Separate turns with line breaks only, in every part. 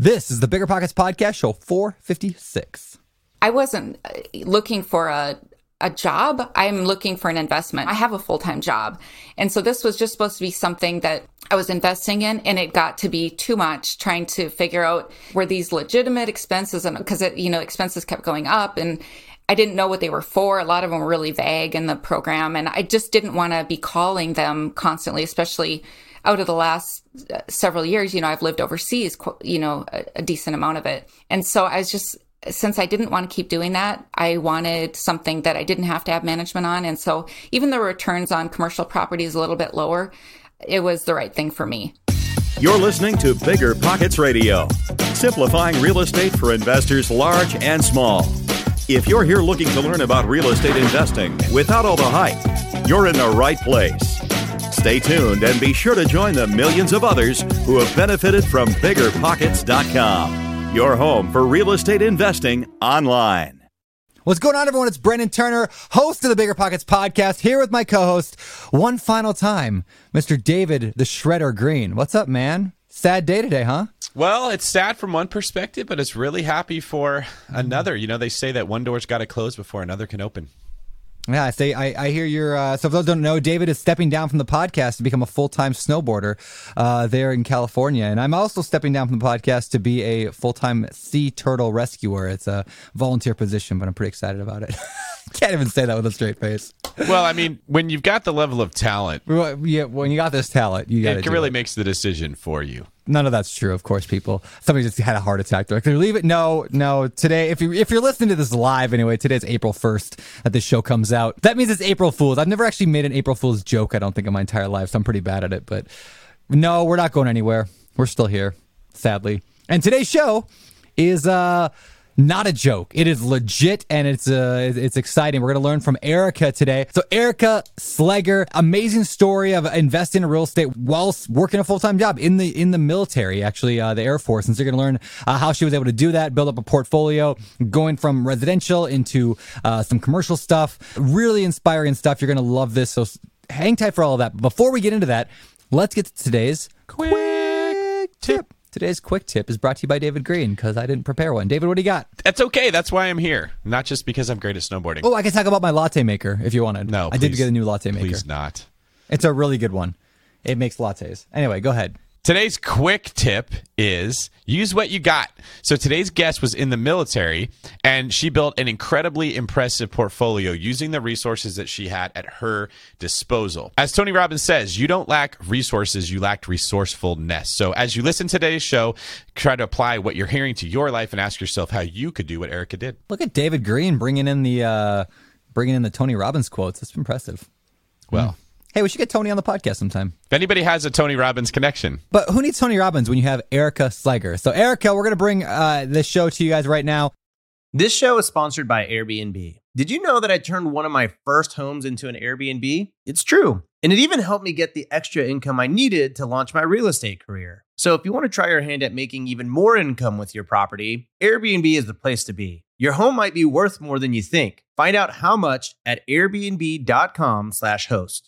This is the Bigger Pockets Podcast, show 456.
I wasn't uh, looking for a a job. I'm looking for an investment. I have a full time job. And so this was just supposed to be something that I was investing in. And it got to be too much trying to figure out were these legitimate expenses? And because it, you know, expenses kept going up and I didn't know what they were for. A lot of them were really vague in the program. And I just didn't want to be calling them constantly, especially out of the last uh, several years. You know, I've lived overseas, you know, a, a decent amount of it. And so I was just, since I didn't want to keep doing that, I wanted something that I didn't have to have management on. And so even the returns on commercial property is a little bit lower, it was the right thing for me.
You're listening to Bigger Pockets Radio, simplifying real estate for investors large and small. If you're here looking to learn about real estate investing without all the hype, you're in the right place. Stay tuned and be sure to join the millions of others who have benefited from biggerpockets.com your home for real estate investing online.
What's going on, everyone? It's Brandon Turner, host of the Bigger Pockets podcast, here with my co host, one final time, Mr. David the Shredder Greene. What's up, man? Sad day today, huh?
Well, it's sad from one perspective, but it's really happy for another. You know, they say that one door's got to close before another can open.
Yeah, I say I, I hear you're. Uh, so, for those don't know, David is stepping down from the podcast to become a full time snowboarder uh, there in California, and I'm also stepping down from the podcast to be a full time sea turtle rescuer. It's a volunteer position, but I'm pretty excited about it. Can't even say that with a straight face.
Well, I mean, when you've got the level of talent,
yeah, when you got this talent, you got
it. really it. makes the decision for you.
None of that's true, of course, people. Somebody just had a heart attack. They're like, leave it. No, no. Today, if you if you're listening to this live anyway, today's April first that this show comes out. That means it's April Fool's. I've never actually made an April Fool's joke. I don't think in my entire life, so I'm pretty bad at it. But no, we're not going anywhere. We're still here, sadly. And today's show is uh not a joke. It is legit and it's uh, it's exciting. We're going to learn from Erica today. So Erica Sleger, amazing story of investing in real estate whilst working a full time job in the in the military, actually uh, the Air Force. And so you're going to learn uh, how she was able to do that, build up a portfolio, going from residential into uh, some commercial stuff. Really inspiring stuff. You're going to love this. So hang tight for all of that. Before we get into that, let's get to today's quick, quick tip. Today's quick tip is brought to you by David Greene because I didn't prepare one. David, what do you got?
That's okay. That's why I'm here. Not just because I'm great at snowboarding.
Oh, I can talk about my latte maker if you wanted.
No,
I did get a new latte maker.
Please not.
It's a really good one. It makes lattes. Anyway, go ahead.
Today's quick tip is use what you got. So today's guest was in the military and she built an incredibly impressive portfolio using the resources that she had at her disposal. As Tony Robbins says, you don't lack resources, you lack resourcefulness. So as you listen to today's show, try to apply what you're hearing to your life and ask yourself how you could do what Erica did.
Look at David Greene bringing in the uh, bringing in the Tony Robbins quotes. That's impressive.
Well, mm.
Hey, we should get Tony on the podcast sometime.
If anybody has a Tony Robbins connection.
But who needs Tony Robbins when you have Erica Sleger? So, Erica, we're going to bring uh, this show to you guys right now.
This show is sponsored by Airbnb. Did you know that I turned one of my first homes into an Airbnb? It's true. And it even helped me get the extra income I needed to launch my real estate career. So, if you want to try your hand at making even more income with your property, Airbnb is the place to be. Your home might be worth more than you think. Find out how much at airbnb.com/host.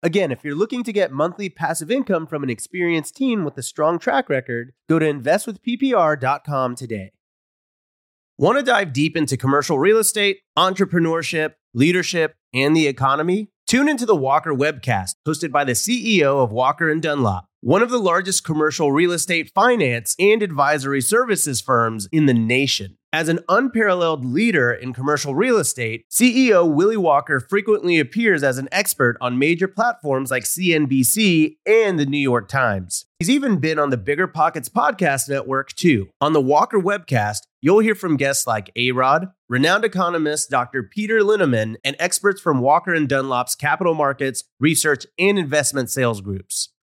Again, if you're looking to get monthly passive income from an experienced team with a strong track record, go to investwithppr.com today. Want to dive deep into commercial real estate, entrepreneurship, leadership, and the economy? Tune into the Walker Webcast, hosted by the CEO of Walker and Dunlop, one of the largest commercial real estate finance and advisory services firms in the nation. As an unparalleled leader in commercial real estate, CEO Willie Walker frequently appears as an expert on major platforms like CNBC and the New York Times. He's even been on the Bigger Pockets podcast network too. On the Walker webcast, you'll hear from guests like A-Rod, renowned economist Dr. Peter Linneman, and experts from Walker and Dunlop's capital markets, research, and investment sales groups.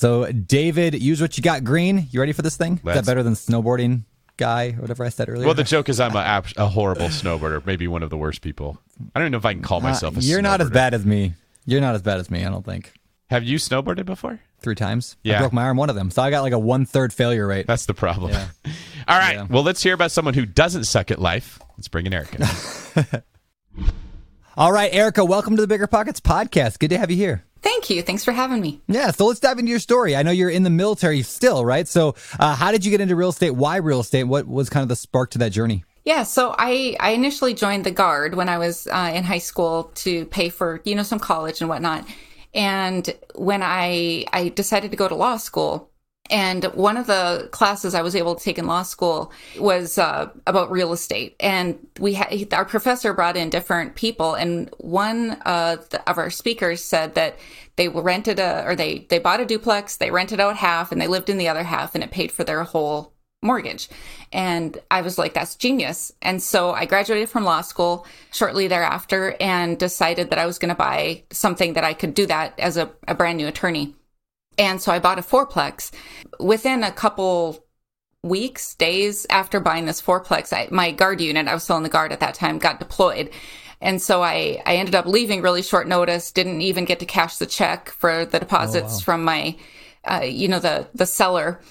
So, David, use what you got green. You ready for this thing? Is
Let's-
that better than snowboarding guy or whatever I said earlier?
Well, the joke is I'm a, a horrible snowboarder, maybe one of the worst people. I don't even know if I can call myself a
Uh, You're not as bad as me. You're not as bad as me, I don't think.
Have you snowboarded before?
Three times.
Yeah.
I broke my arm one of them. So I got like a one third failure rate.
That's the problem.
Yeah.
All right.
Yeah.
Well, let's hear about someone who doesn't suck at life. Let's bring in Erica.
All right, Erica, welcome to the Bigger Pockets podcast. Good to have you here.
Thank you. Thanks for having me.
Yeah, so let's dive into your story. I know you're in the military still, right? So, uh, how did you get into real estate? Why real estate? What was kind of the spark to that journey?
Yeah, so I, I initially joined the Guard when I was uh, in high school to pay for, you know, some college and whatnot. And when I, I decided to go to law school, and one of the classes I was able to take in law school was uh, about real estate. And we had our professor brought in different people, and one uh, of our speakers said that they rented a or they they bought a duplex, they rented out half, and they lived in the other half, and it paid for their whole mortgage. And I was like, that's genius. And so I graduated from law school shortly thereafter and decided that I was going to buy something that I could do that as a, a brand new attorney. And so I bought a fourplex. Within a couple weeks, days after buying this fourplex, I, my guard unit, I was still in the guard at that time, got deployed. And so I, I ended up leaving really short notice, didn't even get to cash the check for the deposits from my, uh, you know, the, the seller.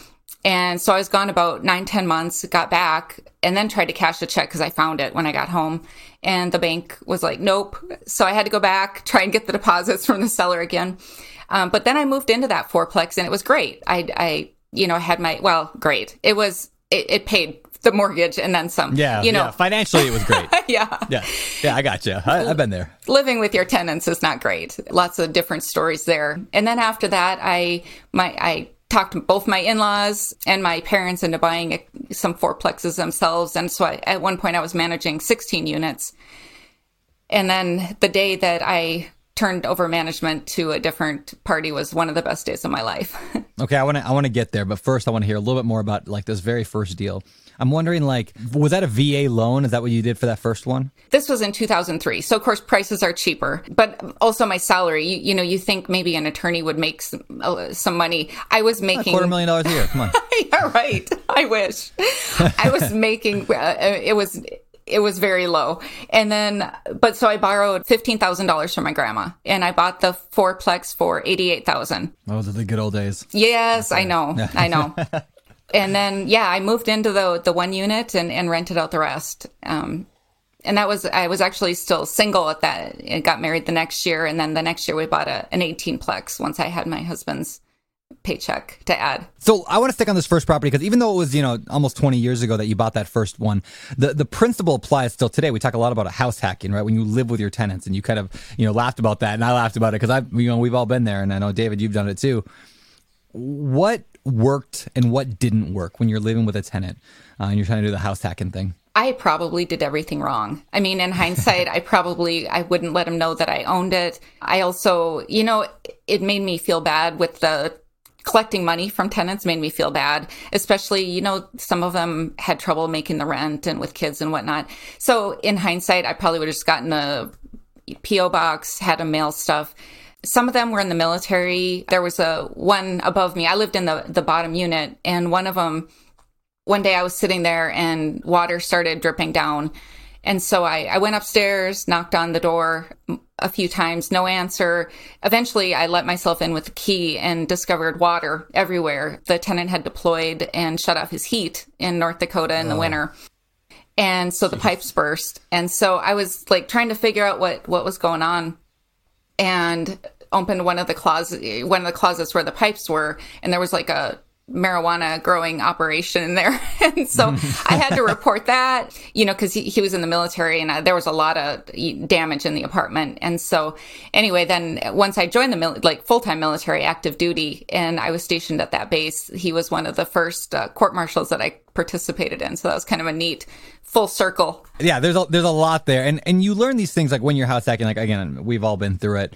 And so I was gone about nine, ten months, got back, and then tried to cash the check because I found it when I got home. And the bank was like, nope. So I had to go back, try and get the deposits from the seller again. Um, but then I moved into that fourplex and it was great. I, I, you know, had my, well, great. It was, it, it paid the mortgage and then some.
Yeah,
You know,
yeah, financially it was great.
yeah.
yeah, yeah, I got you. I, I've been there.
living with your tenants is not great. Lots of different stories there. And then after that, I my I talked both my in-laws and my parents into buying some fourplexes themselves. And so I, at one point, I was managing 16 units. And then the day that I turned over management to a different party was one of the best days of my life.
Okay, I want to I want to get there, but first I want to hear a little bit more about like this very first deal. I'm wondering like was that a VA loan? Is that what you did for that first one?
This was in 2003. So, of course, prices are cheaper, but also my salary. You, you know, you think maybe an attorney would make some, uh, some money. I was
A
making.
quarter million dollars a year. Come on.
yeah, right. I wish. I was making, uh, it was. It was very low. And then, but so I borrowed $15,000 from my grandma and I bought the fourplex for 88,000.
Those are the good old days.
Yes, I know. I know. and then, yeah, I moved into the, the one unit and, and rented out the rest. Um, and that was, I was actually still single at that. I got married the next year. And then the next year we bought a, an 18 plex once I had my husband's paycheck to add.
So I want to stick on this first property because even though it was, you know, almost 20 years ago that you bought that first one, the, the principle applies still today. We talk a lot about a house hacking, right? When you live with your tenants and you kind of, you know, laughed about that and I laughed about it because I, you know, we've all been there and I know David, you've done it too. What worked and what didn't work when you're living with a tenant uh, and you're trying to do the house hacking thing?
I probably did everything wrong. I mean, in hindsight, I probably I wouldn't let him know that I owned it. I also, you know, it made me feel bad with the collecting money from tenants made me feel bad, especially, you know, some of them had trouble making the rent and with kids and whatnot. So in hindsight, I probably would have just gotten a PO box, had them mail stuff. Some of them were in the military. There was a one above me. I lived in the the bottom unit, and one of them one day I was sitting there and water started dripping down And so I, I went upstairs, knocked on the door a few times, no answer. Eventually, I let myself in with the key and discovered water everywhere. The tenant had deployed and shut off his heat in North Dakota in the oh. winter. And so the pipes burst. And so I was like trying to figure out what, what was going on and opened one of the closet, one of the closets where the pipes were. And there was like a marijuana growing operation in there. and so I had to report that, you know, because he, he was in the military and I, there was a lot of damage in the apartment. And so, anyway, then once I joined the mil- like full time military active duty and I was stationed at that base, he was one of the first uh, court martials that I participated in. So that was kind of a neat full circle.
Yeah, there's a, there's a lot there, and and you learn these things like when you're house hacking. Like again, we've all been through it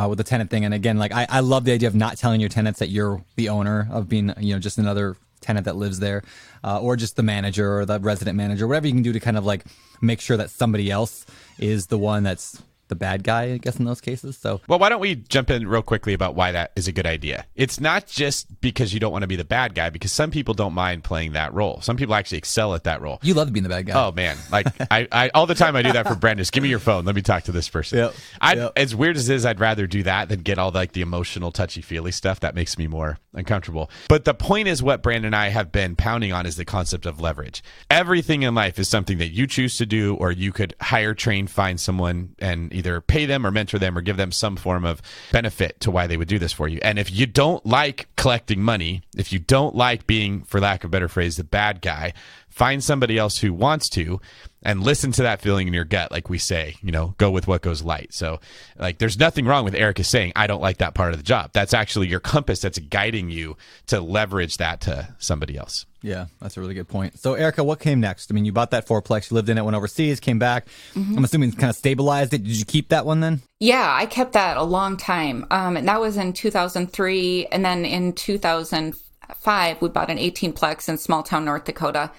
uh, with the tenant thing. And again, like I, I love the idea of not telling your tenants that you're the owner of being, you know, just another tenant that lives there, uh, or just the manager or the resident manager, whatever you can do to kind of like make sure that somebody else is the one that's the bad guy, I guess, in those cases. So,
well, why don't we jump in real quickly about why that is a good idea? It's not just because you don't want to be the bad guy, because some people don't mind playing that role. Some people actually excel at that role.
You love being the bad guy.
Oh man, like I, I all the time I do that for Brandon. Just give me your phone. Let me talk to this person.
Yep.
I,
Yep.
as weird as it is, I'd rather do that than get all like the emotional, touchy feely stuff. That makes me more uncomfortable. But the point is, what Brandon and I have been pounding on is the concept of leverage. Everything in life is something that you choose to do, or you could hire, train, find someone, and either pay them or mentor them or give them some form of benefit to why they would do this for you. And if you don't like collecting money, if you don't like being, for lack of a better phrase, the bad guy, find somebody else who wants to and listen to that feeling in your gut like we say you know go with what goes light so like there's nothing wrong with erica saying i don't like that part of the job that's actually your compass that's guiding you to leverage that to somebody else
Yeah, that's a really good point. So, Erica, what came next? I mean, you bought that fourplex, you lived in it, went overseas, came back. I'm assuming it's kind of stabilized it. Did you keep that one then?
Yeah, I kept that a long time. Um, and that was in 2003. And then in 2005, we bought an 18 plex in small town, North Dakota.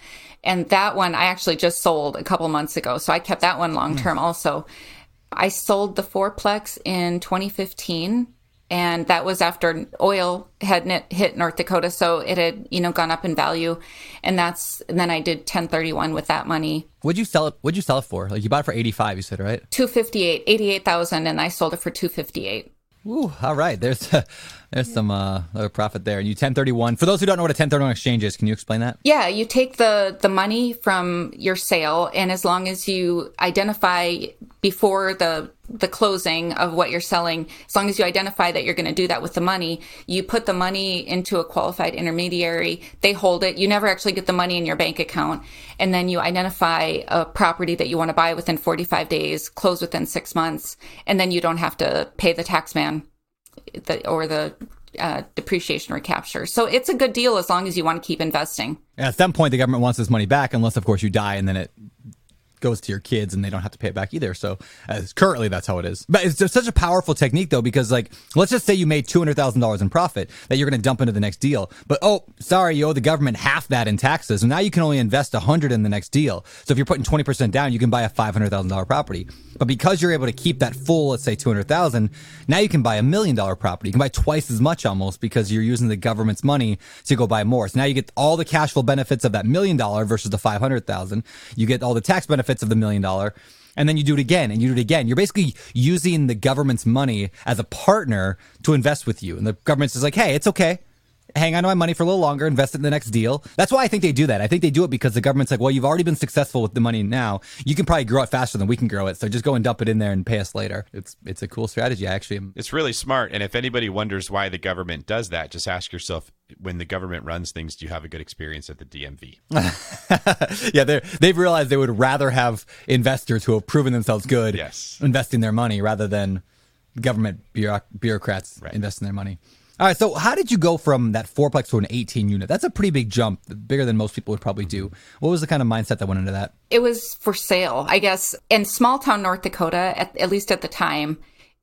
And that one I actually just sold a couple months ago. So I kept that one long term hmm. also. I sold the fourplex in 2015. And that was after oil had hit- North Dakota. So it had, you know, gone up in value. And that's, and then I did 1031 with that money.
What'd you sell it? What'd you sell it for? Like you bought it for 85, you said, right?
258, 88,000. And I sold it for 258.
Ooh, all right. There's there's some uh other profit there. And you 1031. For those who don't know what a 1031 exchange is, can you explain that?
Yeah, you take the the money from your sale, and as long as you identify before the the closing of what you're selling, as long as you identify that you're going to do that with the money, you put the money into a qualified intermediary. They hold it. You never actually get the money in your bank account, and then you identify a property that you want to buy within 45 days, close within six months, and then you don't have to pay the tax man the, or the uh, depreciation recapture. So it's a good deal as long as you want to keep investing.
And at some point, the government wants this money back, unless, of course, you die and then it goes to your kids and they don't have to pay it back either. So uh, currently, that's how it is. But it's such a powerful technique, though, because like, let's just say you made two hundred thousand dollars in profit that you're going to dump into the next deal. But oh, sorry, you owe the government half that in taxes, and now you can only invest a hundred in the next deal. So if you're putting twenty percent down, you can buy a five hundred thousand dollar property. But because you're able to keep that full, let's say two hundred thousand, now you can buy a million dollar property. You can buy twice as much almost because you're using the government's money to go buy more. So now you get all the cash flow benefits of that million dollar versus the five hundred thousand. You get all the tax benefits of the million dollar. And then you do it again and you do it again. You're basically using the government's money as a partner to invest with you. And the government is like, hey, it's okay. Hang on to my money for a little longer, invest it in the next deal. That's why I think they do that. I think they do it because the government's like, well, you've already been successful with the money now. You can probably grow it faster than we can grow it. So just go and dump it in there and pay us later. It's it's a cool strategy. Actually
it's really smart and if anybody wonders why the government does that just ask yourself when the government runs things do you have a good experience at the dmv
yeah, they they've realized they would rather have investors who have proven themselves good
Yes.
investing their money rather than government bureauc- bureaucrats
Right.
investing their money. All right, so how did you go from that fourplex to an 18 unit? That's a pretty big jump, bigger than most people would probably do. What was the kind of mindset that went into that?
it was for sale, I guess, in small town North Dakota, at, at least at the time.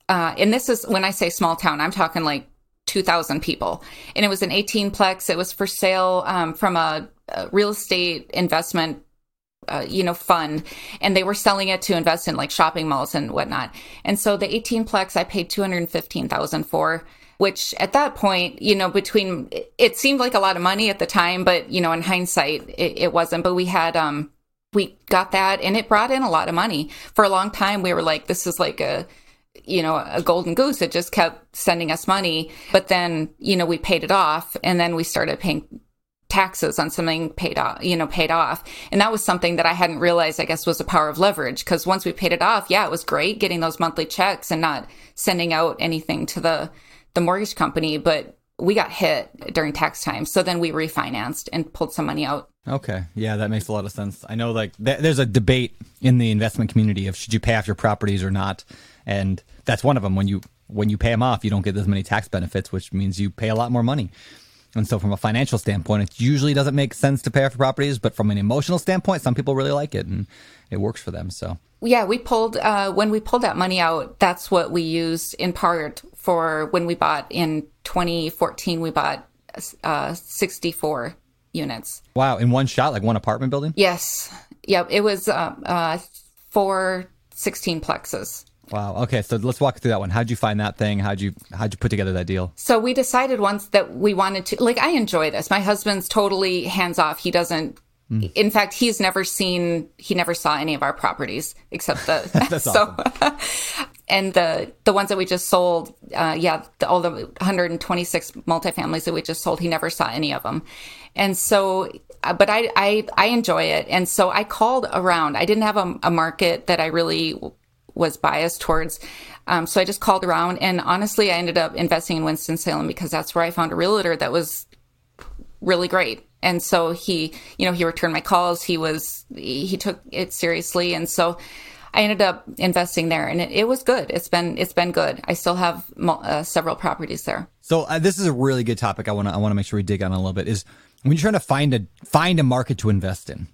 Uh, and this is when I say small town, I'm talking like 2,000 people. And it was an 18 plex. It was for sale um, from a, a real estate investment. Uh, you know, fund, and they were selling it to invest in like shopping malls and whatnot. And so the 18 plex I paid 215,000 for, which at that point, you know, between it- seemed like a lot of money at the time, but you know, in hindsight, it, it wasn't. But we had um, we got that and it brought in a lot of money. For a long time, we were like, this is like a, you know, a golden goose. It just kept sending us money. But then, you know, we paid it off and then we started paying taxes on something paid off, you know, paid off. And that was something that I hadn't realized, I guess, was a power of leverage. Cause once we paid it off, yeah, it was great getting those monthly checks and not sending out anything to the, the mortgage company. But we got hit during tax time. So then we refinanced and pulled some money out.
Okay. Yeah, that makes a lot of sense. I know like th- there's a debate in the investment community of should you pay off your properties or not. And that's one of them. When you when you pay them off, you don't get as many tax benefits, which means you pay a lot more money. And so, from a financial standpoint, it usually doesn't make sense to pay off your properties. But from an emotional standpoint, some people really like it and it works for them. So,
yeah, we pulled uh, when we pulled that money out. That's what we used in part for when we bought in 2014. We bought uh, 64 units.
Wow, in one shot, like one apartment building.
Yes. Yep. It was uh, uh, four 16 plexes.
Wow. Okay, so let's walk through that one. How'd you find that thing? How'd you how'd you put together that deal?
So we decided once that we wanted to like I enjoy this. My husband's totally hands off. He doesn't mm. in fact, he's never seen he never saw any of our properties except the
That's so awesome.
and the the ones that we just sold, uh, yeah, the, all the 126 multifamilies that we just sold, he never saw any of them. And so uh, but I, I I enjoy it, and so I called around. I didn't have a, a market that I really was biased towards. Um, so I just called around, and honestly, I ended up investing in Winston Salem because that's where I found a realtor that was really great. And so he, you know, he returned my calls. He was he took it seriously, and so I ended up investing there, and it, it was good. It's been it's been good. I still have uh, several properties there.
So uh, this is a really good topic. I want to I want to make sure we dig on a little bit. Is when you're trying to find a find a market to invest in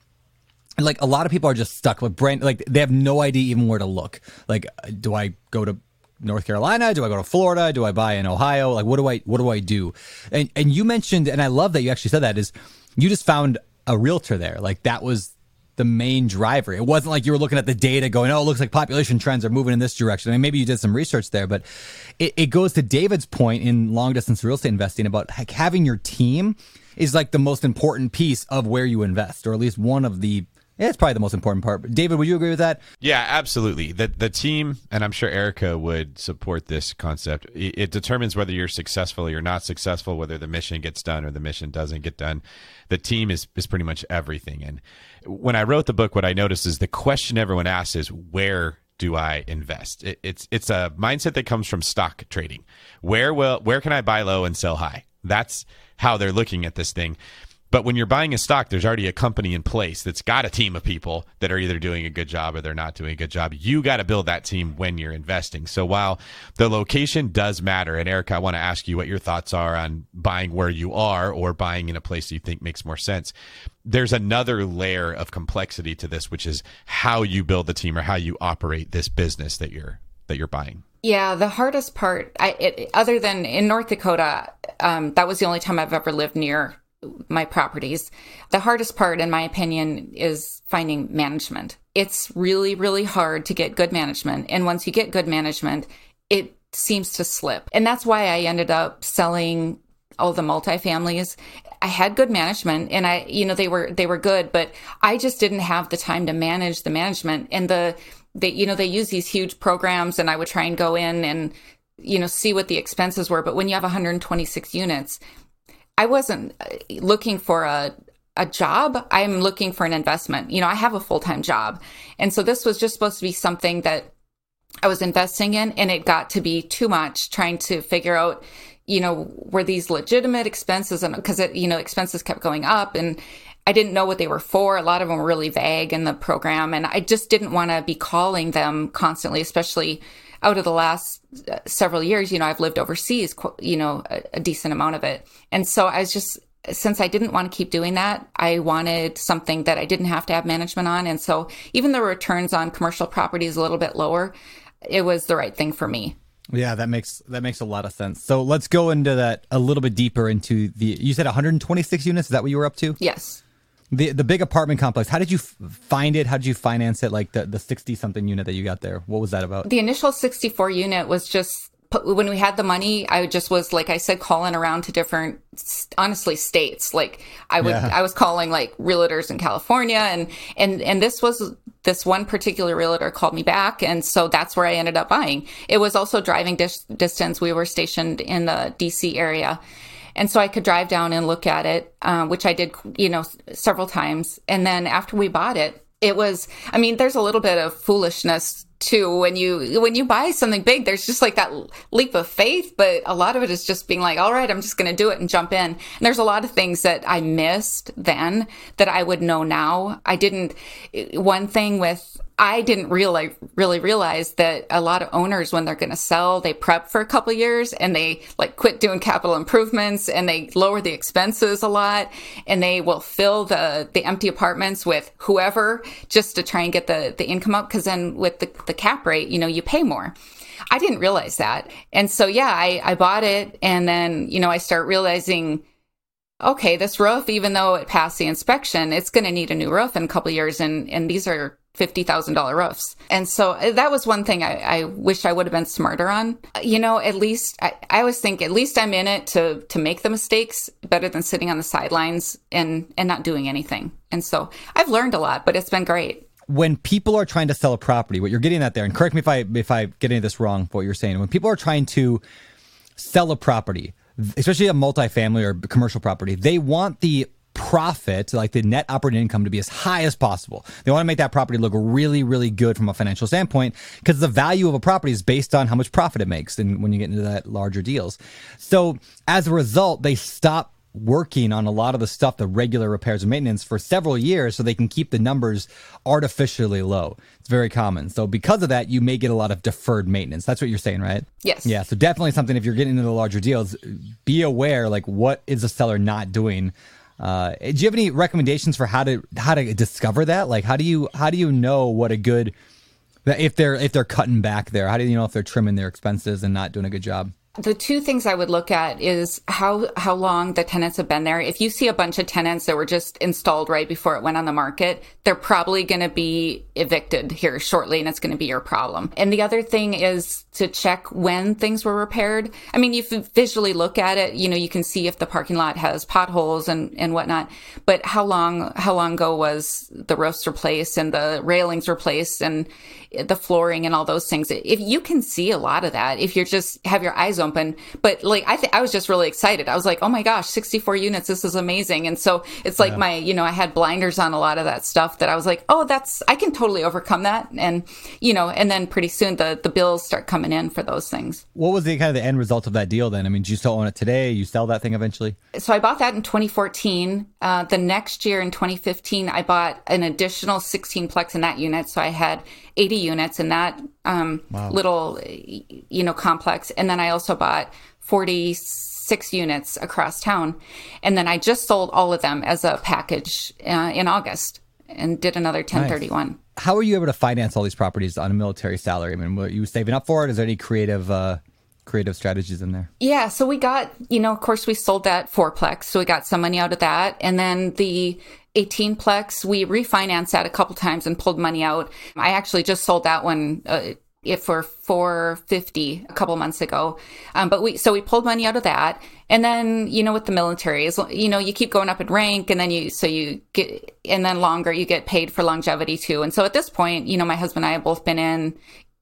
like a lot of people are just stuck with brand like they have no idea even where to look like do i go to north carolina do i go to florida do i buy in ohio like what do i what do i do and and you mentioned and i love that you actually said that is you just found a realtor there. Like that was the main driver. It wasn't like you were looking at the data going oh it looks like population trends are moving in this direction. I mean, maybe you did some research there but it, it goes to david's point in long distance real estate investing about like having your team is like the most important piece of where you invest or at least one of the it's probably the most important part. David, would you agree with that?
Yeah, absolutely. The the team, and I'm sure Erica would support this concept. It, it, determines whether you're successful or you're not successful, whether the mission gets done or the mission doesn't get done. The team is is pretty much everything. And when I wrote the book, what I noticed is the question everyone asks is where do I invest? It, it's it's a mindset that comes from stock trading. Where will where can I buy low and sell high? That's how they're looking at this thing. But when you're buying a stock, there's already a company in place that's got a team of people that are either doing a good job or they're not doing a good job. You got to build that team when you're investing. So while the location does matter, and Eric, I want to ask you what your thoughts are on buying where you are or buying in a place you think makes more sense. There's another layer of complexity to this, which is how you build the team or how you operate this business that you're that you're buying.
Yeah, the hardest part, I, it, other than in North Dakota, um, that was the only time I've ever lived near my properties. The hardest part, in my opinion, is finding management. It's really, really hard to get good management. And once you get good management, it seems to slip. And that's why I ended up selling all the multifamilies. I had good management and I, you know, they were, they were good, but I just didn't have the time to manage the management and the, they, you know, they use these huge programs and I would try and go in and, you know, see what the expenses were. But when you have 126 units, I wasn't uh, looking for a a job. I'm looking for an investment. You know, I have a full time job. And so this was just supposed to be something that I was investing in. And it got to be too much trying to figure out, you know, were these legitimate expenses? And because it, you know, expenses kept going up and I didn't know what they were for. A lot of them were really vague in the program. And I just didn't want to be calling them constantly, especially out of the last uh, several years, you know, I've lived overseas, you know, a, a decent amount of it. And so I was just, since I didn't want to keep doing that, I wanted something that I didn't have to have management on. And so even the returns on commercial properties a little bit lower, it was the right thing for me.
Yeah, that makes that makes a lot of sense. So let's go into that a little bit deeper into the you said 126 units, is that what you were up to?
Yes
the the big apartment complex how did you f- find it how did you finance it like the the 60 something unit that you got there what was that about
the initial 64 unit was just when we had the money, I just was like I said, calling around to different, honestly, states. Like I would,
Yeah.
I was calling like realtors in California, and and and this was this one particular realtor called me back, and so that's where I ended up buying. It was also driving dis- distance. We were stationed in the D.C. area. And so I could drive down and look at it, uh, which I did, you know, several times. And then after we bought it, it was, I mean, there's a little bit of foolishness too. When you when you buy something big there's just like that leap of faith but a lot of it is just being like all right i'm just going to do it and jump in. And there's a lot of things that i missed then that i would know now. I didn't one thing with I didn't realize really realize that a lot of owners when they're going to sell, they prep for a couple years and they like quit doing capital improvements and they lower the expenses a lot and they will fill the the empty apartments with whoever just to try and get the the income up because then with the the cap rate, you know, you pay more. I didn't realize that. And so yeah, I I bought it and then, you know, I start realizing okay, this roof, even though it passed the inspection, it's going to need a new roof in a couple years, and and these are fifty thousand dollar roofs. And so uh, that was one thing I, I wish I would have been smarter on. You know, at least I, I always think at least I'm in it to to make the mistakes better than sitting on the sidelines and and not doing anything. And so I've learned a lot, but it's been great.
when people are trying to sell a property, what you're getting at there, and correct me if I if I get any of this wrong, what you're saying, when people are trying to sell a property, especially a multifamily or commercial property, they want the profit, like the net operating income, to be as high as possible. They want to make that property look really, really good from a financial standpoint because the value of a property is based on how much profit it makes. And when you get into that larger deals, so as a result, they stop working on a lot of the stuff, the regular repairs and maintenance for several years so they can keep the numbers artificially low. It's very common. So because of that, you may get a lot of deferred maintenance. That's what you're saying, right?
Yes.
Yeah. So definitely something if you're getting into the larger deals, be aware like what is the seller not doing. Uh, do you have any recommendations for how to how to discover that? Like how do you how do you know what a good if they're if they're cutting back there? How do you know if they're trimming their expenses and not doing a good job?
The two things I would look at is how how long the tenants have been there. If you see a bunch of tenants that were just installed right before it went on the market, they're probably going to be evicted here shortly and it's going to be your problem. And the other thing is to check when things were repaired. I mean, if you visually look at it, you know, you can see if the parking lot has potholes and and whatnot. But how long how long ago was the roofs replaced and the railings replaced and the flooring and all those things? If you can see a lot of that, if you're just have your eyes open. But like I th- I was just really excited. I was like, "Oh my gosh, 64 units. This is amazing." And so it's like my, you know, I had blinders on a lot of that stuff that I was like, "Oh, that's I can totally overcome that." And you know, and then pretty soon the the bills start coming in for those things.
What was the kind of the end result of that deal then? I mean, do you still own it today? You sell that thing eventually?
So I bought that in 2014. Uh, the next year in 2015, I bought an additional 16 plex in that unit. So I had 80 units in that um, little, you know, complex. And then I also bought 46 units across town. And then I just sold all of them as a package uh, in August and did another 1031.
How are you able to finance all these properties on a military salary? I mean, were you saving up for it? Is there any creative uh, creative strategies in there?
Yeah, so we got, you know, of course, we sold that fourplex, so we got some money out of that, and then the 18plex, we refinanced that a couple times and pulled money out. I actually just sold that one. Uh, it for 450 a couple months ago. Um, but we so we pulled money out of that. And then you know with the military is you know you keep going up in rank and then you so you get and then longer you get paid for longevity too. And so at this point you know my husband and i have both been in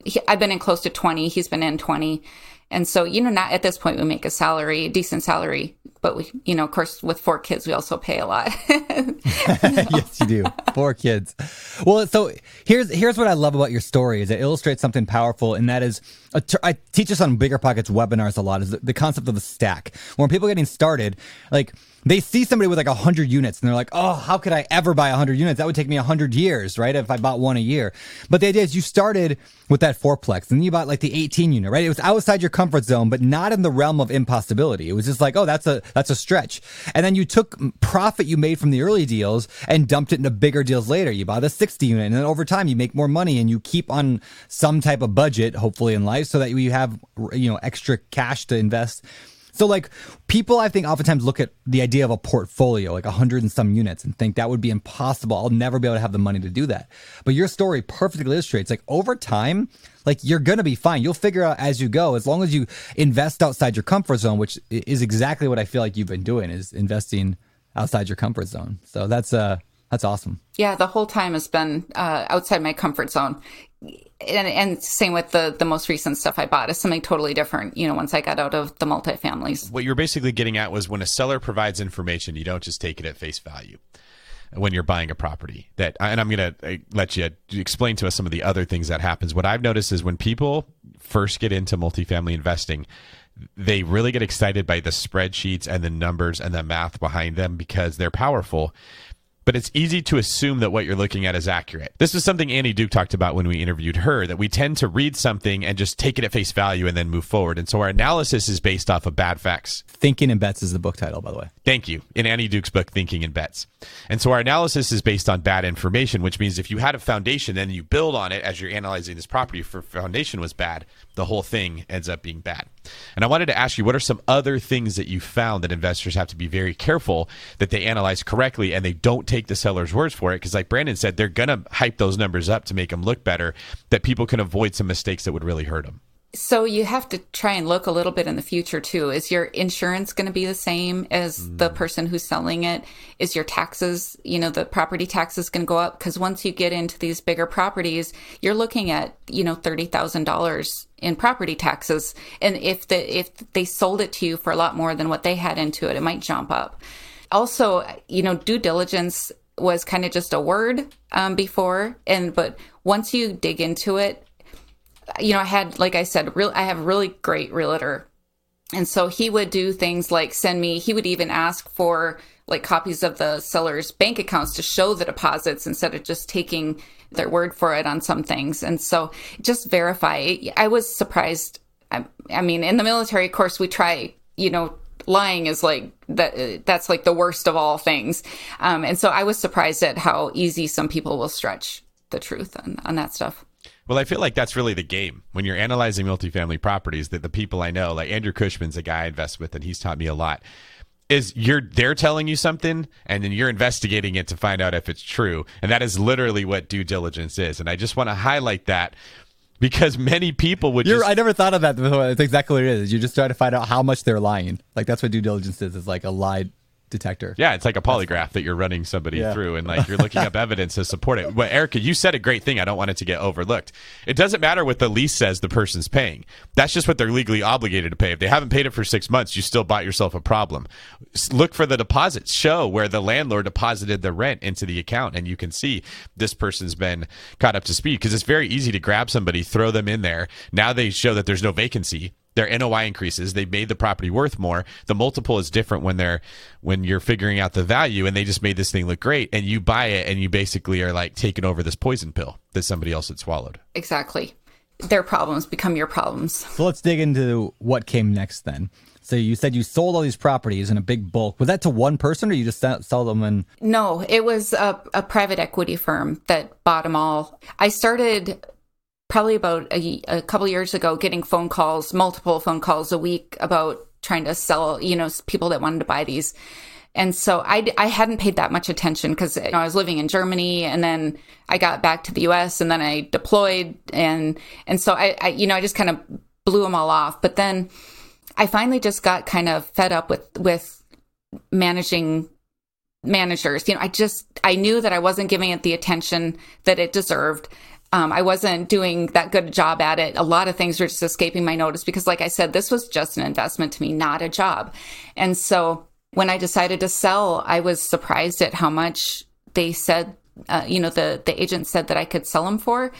he, i've been in close to 20 he's been in 20 and so, you know, not at this point we make a salary, a decent salary, but we, you know, of course, with four kids, we also pay a lot.
yes, you do. Four kids. Well, so here's here's what I love about your story is it illustrates something powerful, and that is ter- I teach this on Bigger Pockets webinars a lot. Is the, the concept of the stack. When people are getting started, like they see somebody with like a hundred units, and they're like, "Oh, how could I ever buy a hundred units? That would take me a hundred years, right? If I bought one a year." But the idea is you started with that fourplex, and you bought like the eighteen unit, right? It was outside your comfort zone, but not in the realm of impossibility. It was just like, "Oh, that's a that's a stretch," and then you took profit you made from the early deals and dumped it into bigger deals later. You bought a 60 unit and then over time you make more money and you keep on some type of budget, hopefully in life so that you have, you know, extra cash to invest. So like people I think oftentimes look at the idea of a portfolio, like a hundred and some units and think that would be impossible. I'll never be able to have the money to do that. But your story perfectly illustrates like over time, like you're to be fine. You'll figure out as you go, as long as you invest outside your comfort zone, which is exactly what I feel like you've been doing is investing outside your comfort zone. So that's, uh, that's awesome.
Yeah, the whole time has been uh, outside my comfort zone. And, and same with the the most recent stuff I bought is something totally different. You know, once I got out of the multifamilies.
What you were basically getting at was when a seller provides information, you don't just take it at face value when you're buying a property. That and I'm going to uh, let you explain to us some of the other things that happens. What I've noticed is when people first get into multifamily investing, they really get excited by the spreadsheets and the numbers and the math behind them because they're powerful but it's easy to assume that what you're looking at is accurate. This was something Annie Duke talked about when we interviewed her that we tend to read something and just take it at face value and then move forward. And so our analysis is based off of bad facts.
Thinking in Bets is the book title, by the way.
Thank you. In Annie Duke's book, Thinking in Bets. And so our analysis is based on bad information, which means if you had a foundation, then you build on it as you're analyzing this property. If foundation was bad, the whole thing ends up being bad. And I wanted to ask you, what are some other things that you found that investors have to be very careful that they analyze correctly and they don't take the seller's words for it? Because, like Brandon said, they're going to hype those numbers up to make them look better, that people can avoid some mistakes that would really hurt them.
So you have to try and look a little bit in the future too. Is your insurance going to be the same as mm. the person who's selling it? Is your taxes, you know, the property taxes going to go up? Because once you get into these bigger properties, you're looking at, you know, thirty thousand dollars in property taxes, and if the if they sold it to you for a lot more than what they had into it, it might jump up. Also, you know, due diligence was kind of just a word um, before, and but once you dig into it you know, I had, like I said, real, I have really great realtor. And so he would do things like send me, he would even ask for like copies of the seller's bank accounts to show the deposits instead of just taking their word for it on some things. And so just verify. I was surprised. I, I mean, in the military, of course, we try, you know, lying is like that that's like the worst of all things um, and so i was surprised at how easy some people will stretch the truth on, on that stuff
well, I feel like that's really the game when you're analyzing multifamily properties. That the people I know, like Andrew Cushman's a guy I invest with, and he's taught me a lot. Is you're they're telling you something, and then you're investigating it to find out if it's true, and that is literally what due diligence is. And I just want to highlight that because many people would.
Just, I never thought of that before. It's exactly what it is. You just try to find out how much they're lying. Like that's what due diligence is. It's like a lie detector.
Yeah, it's like a polygraph that you're running somebody yeah. through and like you're looking up evidence to support it. But Erica, you said a great thing. I don't want it to get overlooked. It doesn't matter what the lease says the person's paying. That's just what they're legally obligated to pay. If they haven't paid it for six months, you still bought yourself a problem. Look for the deposits. Show where the landlord deposited the rent into the account, and you can see this person's been caught up to speed because it's very easy to grab somebody, throw them in there. Now they show that there's no vacancy their NOI increases. They made the property worth more. The multiple is different when they're when you're figuring out the value, and they just made this thing look great, and you buy it, and you basically are like taking over this poison pill that somebody else had swallowed.
Exactly. Their problems become your problems.
So let's dig into what came next then. So you said you sold all these properties in a big bulk. Was that to one person, or you just sell them in?
No, it was a, a private equity firm that bought them all. I started probably about a, a couple years ago getting phone calls, multiple phone calls a week about trying to sell, you know, people that wanted to buy these. And so I, I hadn't paid that much attention because you know, I was living in Germany and then I got back to the US and then I deployed and, and so I, I you know, I just kind of blew them all off. But then I finally just got kind of fed up with, with managing managers. You know, I just, I knew that I wasn't giving it the attention that it deserved. Um, I wasn't doing that good a job at it. A lot of things were just escaping my notice because, like I said, this was just an investment to me, not a job. And so when I decided to sell, I was surprised at how much they said, uh, you know, the, the agent said that I could sell them for.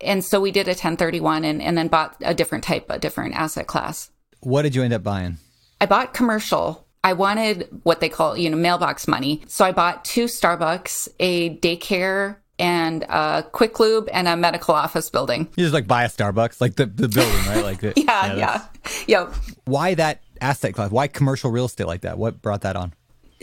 And so we did a 1031 and, and then bought a different type, a different asset class.
What did you end up buying?
I bought commercial. I wanted what they call, you know, mailbox money. So I bought two Starbucks, a daycare and a quick lube and a medical office building.
You just like buy a Starbucks, like the, the building, right? Like
the, yeah, yeah, yeah.
Why that asset class? Why commercial real estate like that? What brought that on?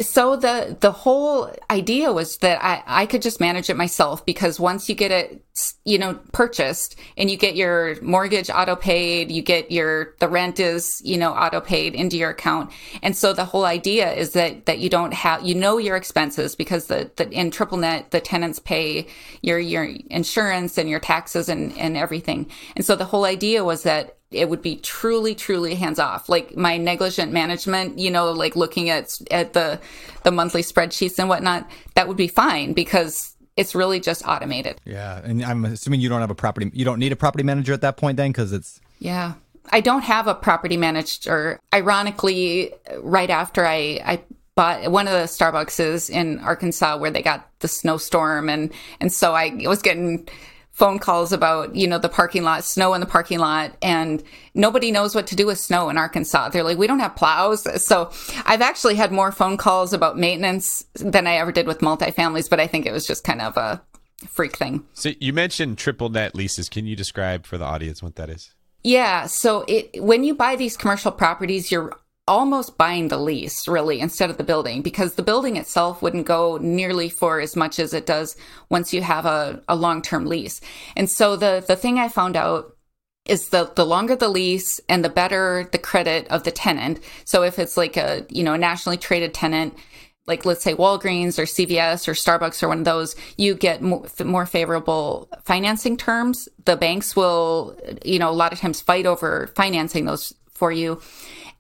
So the the whole idea was that I, I could just manage it myself because once you get it you know purchased and you get your mortgage auto paid, you get your the rent is you know auto paid into your account, and so the whole idea is that that you don't have you know your expenses because the, the in triple net the tenants pay your your insurance and your taxes and and everything, and so the whole idea was that it would be truly truly hands off. Like my negligent management you know like looking at at the the monthly spreadsheets and whatnot that would be fine because it's really just automated.
Yeah, and I'm assuming you don't have a property. You don't need a property manager at that point, then, because it's
yeah. I don't have a property manager. Ironically right after i i bought one of the starbucks in arkansas where they got the snowstorm and and so i was getting phone calls about, you know, the parking lot, snow in the parking lot, and nobody knows what to do with snow in Arkansas. They're like, we don't have plows. So I've actually had more phone calls about maintenance than I ever did with multifamilies, but I think it was just kind of a freak thing.
So you mentioned triple net leases. Can you describe for the audience what that is?
Yeah. So it, when you buy these commercial properties, you're almost buying the lease really instead of the building because the building itself wouldn't go nearly for as much as it does once you have a, a long-term lease. And so the, the thing I found out is the the longer the lease and the better the credit of the tenant. So if it's like a, you know, a nationally traded tenant, like let's say Walgreens or CVS or Starbucks or one of those, you get more, more favorable financing terms. The banks will, you know, a lot of times fight over financing those for you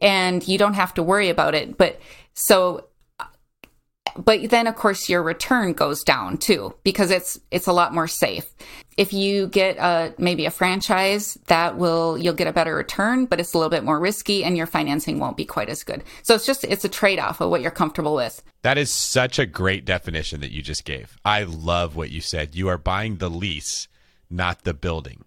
and you don't have to worry about it. But so, but then of course your return goes down too because it's it's a lot more safe. If you get a maybe a franchise, that will you'll get a better return, but it's a little bit more risky and your financing won't be quite as good. So it's just it's a trade off of what you're comfortable with.
That is such a great definition that you just gave. I love what you said. You are buying the lease, not the building.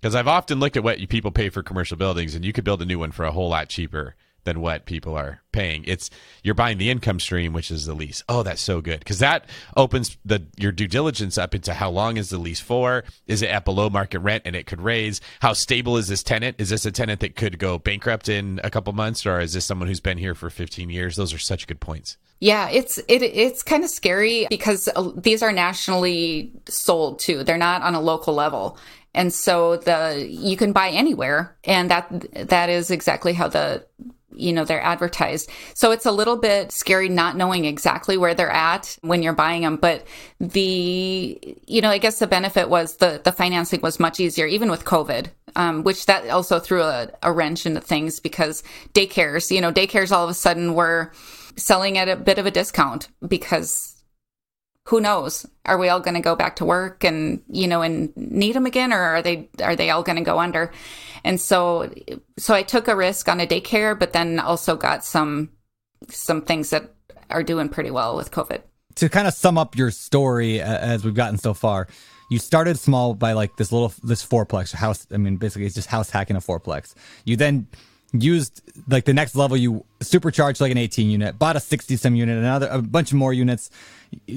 Because I've often looked at what you people pay for commercial buildings, and you could build a new one for a whole lot cheaper than what people are paying. It's you're buying the income stream, which is the lease. Oh, that's so good because that opens the your due diligence up into how long is the lease for? Is it at below market rent and it could raise? How stable is this tenant? Is this a tenant that could go bankrupt in a couple months, or is this someone who's been here for 15 years? Those are such good points.
Yeah, it's it it's kind of scary because uh, these are nationally sold too. They're not on a local level. And so the you can buy anywhere and that that is exactly how the you know they're advertised. So it's a little bit scary not knowing exactly where they're at when you're buying them, but the you know I guess the benefit was the the financing was much easier even with COVID. Um, which that also threw a, a wrench into things because daycares, you know, daycares all of a sudden were selling at a bit of a discount because who knows? Are we all going to go back to work and you know and need them again, or are they are they all going to go under? And so so I took a risk on a daycare, but then also got some some things that are doing pretty well with COVID.
To kind of sum up your story as we've gotten so far, you started small by like this little this fourplex house. I mean, basically, it's just house hacking a fourplex. You then used like the next level you supercharged like an 18 unit bought a 60 some unit another a bunch of more units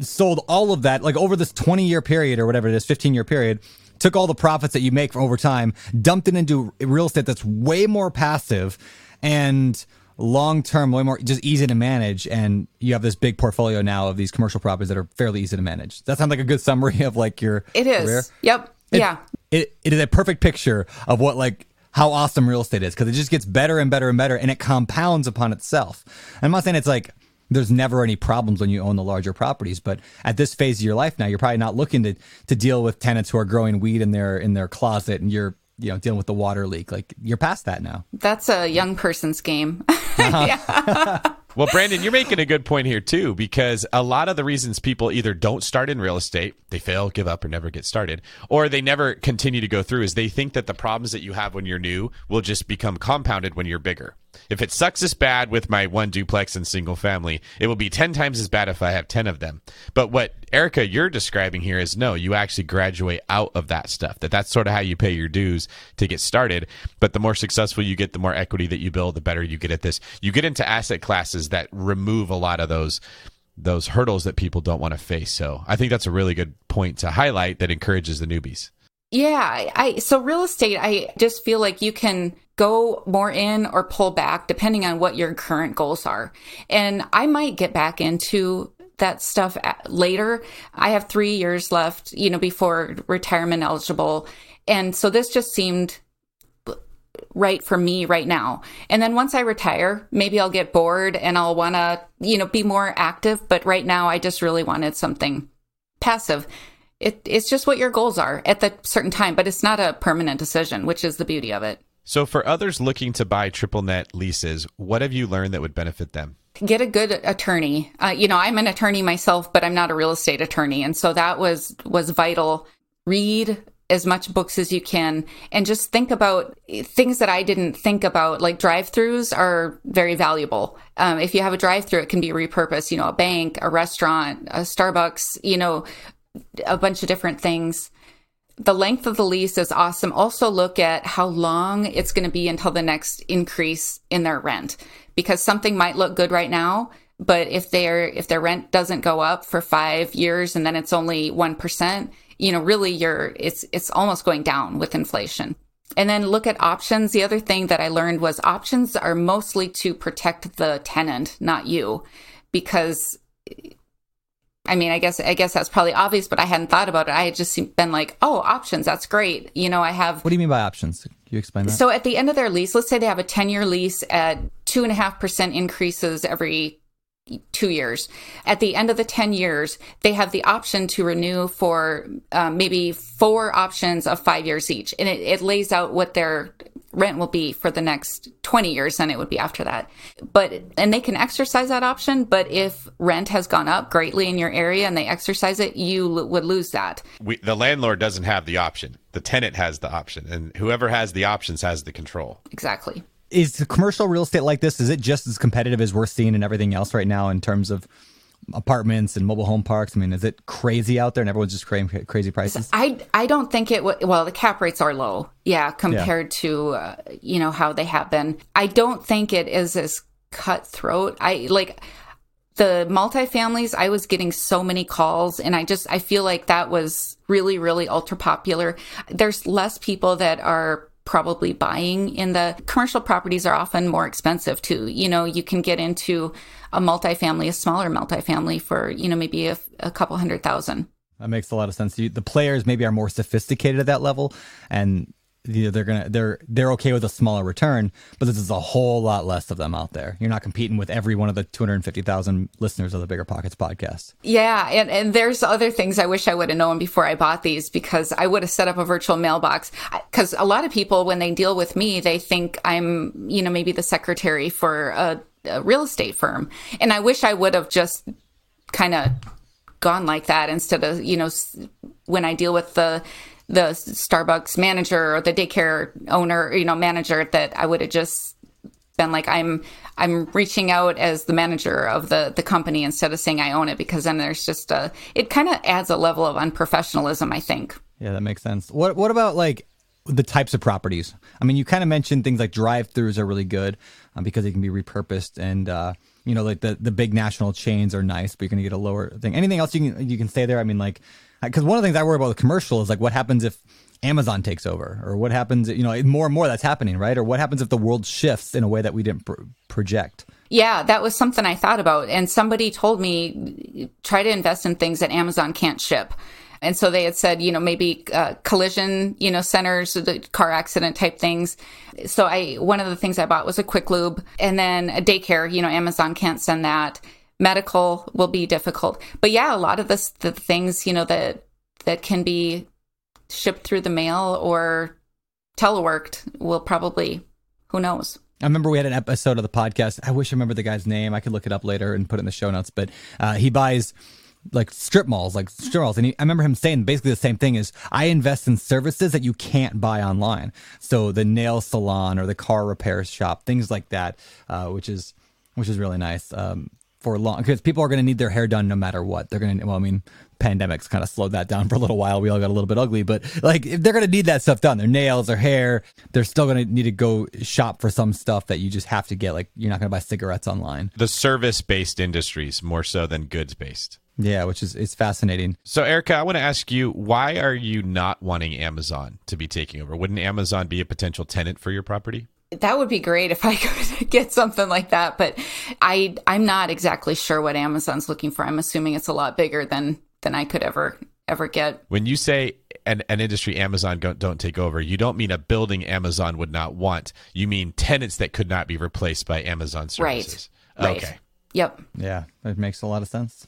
sold all of that like over this 20 year period or whatever it is 15 year period took all the profits that you make over time dumped it into real estate that's way more passive and long term way more just easy to manage and you have this big portfolio now of these commercial properties that are fairly easy to manage that sounds like a good summary of like your
It is.
career.
Yep.
It-
yeah.
it, it is a perfect picture of what like how awesome real estate is because it just gets better and better and better and it compounds upon itself. And I'm not saying it's like there's never any problems when you own the larger properties, but at this phase of your life now, you're probably not looking to to deal with tenants who are growing weed in their in their closet and you're you know dealing with the water leak. Like you're past that now.
That's a young person's game. Uh-huh.
Well, Brandon, you're making a good point here too, because a lot of the reasons people either don't start in real estate, they fail, give up, or never get started, or they never continue to go through is they think that the problems that you have when you're new will just become compounded when you're bigger. If it sucks this bad with my one duplex and single family, it will be 10 times as bad if I have 10 of them. But what Erica you're describing here is no, you actually graduate out of that stuff. That that's sort of how you pay your dues to get started. But the more successful you get, the more equity that you build, the better you get at this. You get into asset classes that remove a lot of those those hurdles that people don't want to face. So I think that's a really good point to highlight that encourages the newbies.
Yeah, I, so real estate, I just feel like you can go more in or pull back depending on what your current goals are. And I might get back into that stuff later. I have 3 years left, you know, before retirement eligible. And so this just seemed right for me right now. And then once I retire, maybe I'll get bored and I'll want to, you know, be more active, but right now I just really wanted something passive it, it's just what your goals are at that certain time, but it's not a permanent decision, which is the beauty of it.
So, for others looking to buy triple net leases, what have you learned that would benefit them?
Get a good attorney. Uh, you know, I'm an attorney myself, but I'm not a real estate attorney, and so that was was vital. Read as much books as you can and just think about things that I didn't think about. Like drive throughs are very valuable. Um, if you have a drive through, it can be repurposed, you know, a bank, a restaurant, a Starbucks, you know, a bunch of different things. The length of the lease is awesome. Also, look at how long it's going to be until the next increase in their rent, because something might look good right now, but if their if their rent doesn't go up for five years and then it's only one percent, you know, really, you're it's it's almost going down with inflation. And then look at options. The other thing that I learned was options are mostly to protect the tenant, not you, because I mean, I guess I guess that's probably obvious, but I hadn't thought about it. I had just been like, "Oh, options, that's great." You know, I have.
What do you mean by options? Can you explain that?
So, at the end of their lease, let's say they have a ten-year lease at two and a half percent increases every two years. At the end of the 10 years, they have the option to renew for um, maybe four options of five years each. And it, it lays out what their rent will be for the next 20 years and it would be after that. But and they can exercise that option but if rent has gone up greatly in your area and they exercise it you l- would lose that.
We, the landlord doesn't have the option. The tenant has the option and whoever has the options has the control.
Exactly.
Is commercial real estate like this is it just as competitive as we're seeing and everything else right now in terms of apartments and mobile home parks? I mean, is it crazy out there and everyone's just crazy, crazy prices?
I, I don't think it, w- well, the cap rates are low. Yeah. Compared yeah. to, uh, you know, how they have been. I don't think it is as cutthroat. I like, the multifamilies, I was getting so many calls and I just, I feel like that was really, really ultra popular. There's less people that are probably buying in the commercial properties are often more expensive too. You know, you can get into a multifamily, a smaller multifamily for, you know, maybe a, a couple hundred thousand.
That makes a lot of sense. You, The players maybe are more sophisticated at that level and you know, they're gonna they're they're okay with a smaller return, but this is a whole lot less of them out there. You're not competing with every one of the 250,000 listeners of the Bigger Pockets podcast.
Yeah, and and there's other things I wish I would have known before I bought these because I would have set up a virtual mailbox. Because a lot of people, when they deal with me, they think I'm you know maybe the secretary for a, a real estate firm, and I wish I would have just kind of gone like that instead of you know when I deal with the the Starbucks manager or the daycare owner, you know, manager that I would have just been like I'm I'm reaching out as the manager of the the company instead of saying I own it because then there's just a it kind of adds a level of unprofessionalism, I think.
Yeah, that makes sense. What what about like the types of properties? I mean, you kind of mentioned things like drive-throughs are really good um, because it can be repurposed and uh, you know like the the big national chains are nice, but you're to get a lower thing. Anything else you can you can say there? I mean, like because one of the things I worry about with commercial is like what happens if Amazon takes over, or what happens, you know, more and more that's happening, right? Or what happens if the world shifts in a way that we didn't pr- project?
Yeah, that was something I thought about. And somebody told me try to invest in things that Amazon can't ship. And so they had said, you know, maybe uh, collision, you know, centers, the car accident type things. So I, one of the things I bought was a quick lube and then a daycare, you know, Amazon can't send that medical will be difficult. But yeah, a lot of this, the things, you know, that, that can be shipped through the mail or teleworked will probably, who knows?
I remember we had an episode of the podcast. I wish I remember the guy's name. I could look it up later and put it in the show notes. But uh, he buys like strip malls, like strip malls, and he, I remember him saying basically the same thing: is I invest in services that you can't buy online. So the nail salon or the car repair shop, things like that, uh, which is which is really nice. Um, for long because people are going to need their hair done no matter what. They're going to, well, I mean, pandemics kind of slowed that down for a little while. We all got a little bit ugly, but like if they're going to need that stuff done, their nails, their hair, they're still going to need to go shop for some stuff that you just have to get. Like you're not going to buy cigarettes online.
The service based industries more so than goods based.
Yeah, which is it's fascinating.
So, Erica, I want to ask you, why are you not wanting Amazon to be taking over? Wouldn't Amazon be a potential tenant for your property?
That would be great if I could get something like that, but I I'm not exactly sure what Amazon's looking for. I'm assuming it's a lot bigger than than I could ever ever get.
When you say an, an industry Amazon don't, don't take over, you don't mean a building Amazon would not want. You mean tenants that could not be replaced by Amazon services.
Right.
Okay.
Right. Yep.
Yeah, it makes a lot of sense.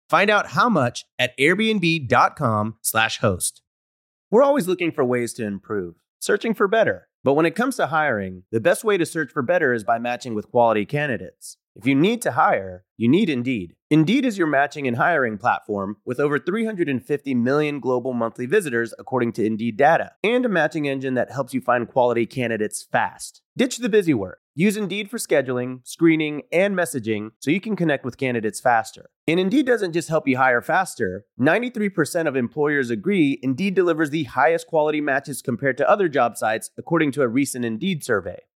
Find out how much at airbnb.com/slash host. We're always looking for ways to improve, searching for better. But when it comes to hiring, the best way to search for better is by matching with quality candidates. If you need to hire, you need Indeed. Indeed is your matching and hiring platform with over 350 million global monthly visitors, according to Indeed data, and a matching engine that helps you find quality candidates fast. Ditch the busy work. Use Indeed for scheduling, screening, and messaging so you can connect with candidates faster. And Indeed doesn't just help you hire faster. 93% of employers agree Indeed delivers the highest quality matches compared to other job sites, according to a recent Indeed survey.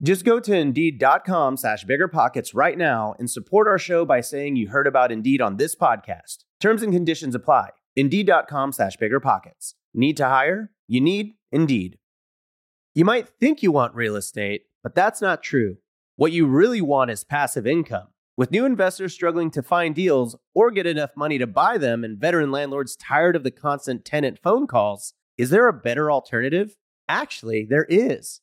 Just go to Indeed.com slash BiggerPockets right now and support our show by saying you heard about Indeed on this podcast. Terms and conditions apply. Indeed.com slash BiggerPockets. Need to hire? You need Indeed. You might think you want real estate, but that's not true. What you really want is passive income. With new investors struggling to find deals or get enough money to buy them and veteran landlords tired of the constant tenant phone calls, is there a better alternative? Actually, there is.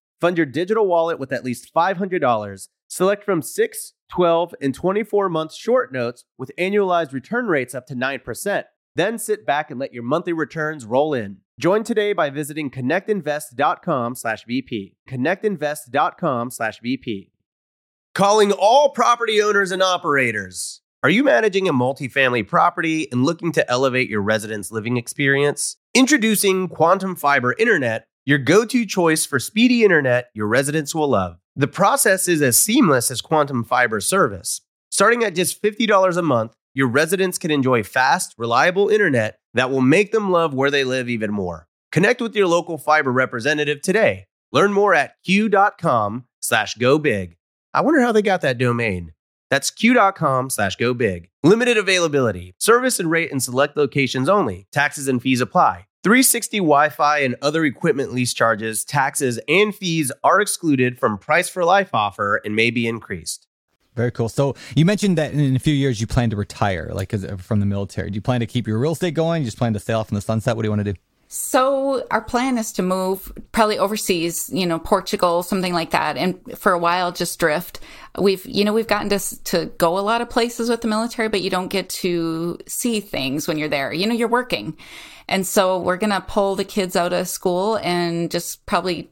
Fund your digital wallet with at least $500. Select from 6, 12, and 24 month short notes with annualized return rates up to 9%. Then sit back and let your monthly returns roll in. Join today by visiting connectinvest.com slash BP. Connectinvest.com slash BP. Calling all property owners and operators. Are you managing a multifamily property and looking to elevate your residents' living experience? Introducing Quantum Fiber Internet your go to choice for speedy internet your residents will love. The process is as seamless as Quantum Fiber service. Starting at just $50 a month, your residents can enjoy fast, reliable internet that will make them love where they live even more. Connect with your local fiber representative today. Learn more at q.com slash go big. I wonder how they got that domain. That's q.com slash go big. Limited availability. Service and rate in select locations only. Taxes and fees apply. 360 Wi Fi and other equipment lease charges, taxes, and fees are excluded from price for life offer and may be increased.
Very cool. So you mentioned that in a few years you plan to retire, like uh, from the military. Do you plan to keep your real estate going? You just plan to sail off in the sunset? What do you want to do?
So our plan is to move probably overseas, you know, Portugal, something like that, and for a while just drift. We've, you know, we've gotten to to go a lot of places with the military, but you don't get to see things when you're there. You know, you're working, and so we're gonna pull the kids out of school and just probably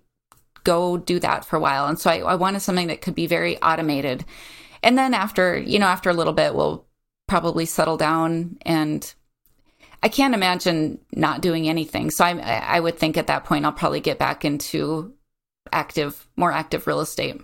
go do that for a while. And so I, I wanted something that could be very automated. And then after, you know, after a little bit, we'll probably settle down and I can't imagine not doing anything. So I, I would think at that point I'll probably get back into active, more active real estate.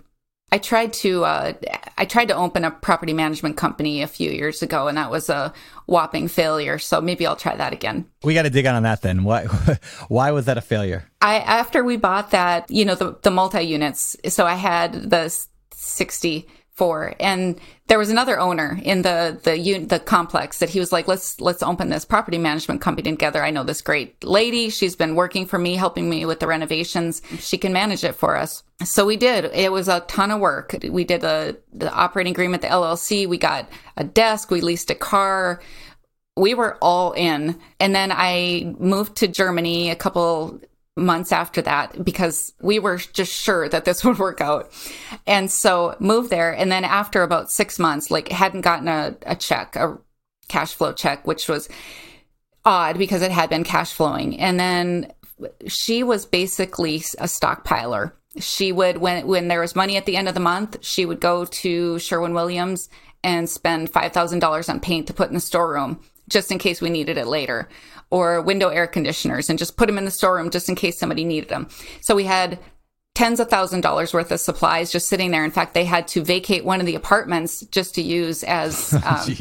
I tried to uh, I tried to open a property management company a few years ago, and that was a whopping failure. So maybe I'll try that again.
We got to dig on that then. Why why was that a failure?
I after we bought that, you know, the the multi units. So I had the sixty for. And there was another owner in the the the complex that he was like let's let's open this property management company together. I know this great lady. She's been working for me helping me with the renovations. She can manage it for us. So we did. It was a ton of work. We did the the operating agreement the llc we got a desk. We leased a car. We were all in. And then i moved to germany a couple months after that because we were just sure that this would work out. And so moved there. And then after about six months, like hadn't gotten a, a check, a cash flow check, which was odd because it had been cash flowing. And then she was basically a stockpiler. She would, when, when there was money at the end of the month, she would go to Sherwin Williams and spend $5,000 on paint to put in the storeroom just in case we needed it later or window air conditioners and just put them in the storeroom just in case somebody needed them. So we had tens of thousand dollars worth of supplies just sitting there. In fact, they had to vacate one of the apartments just to use as um,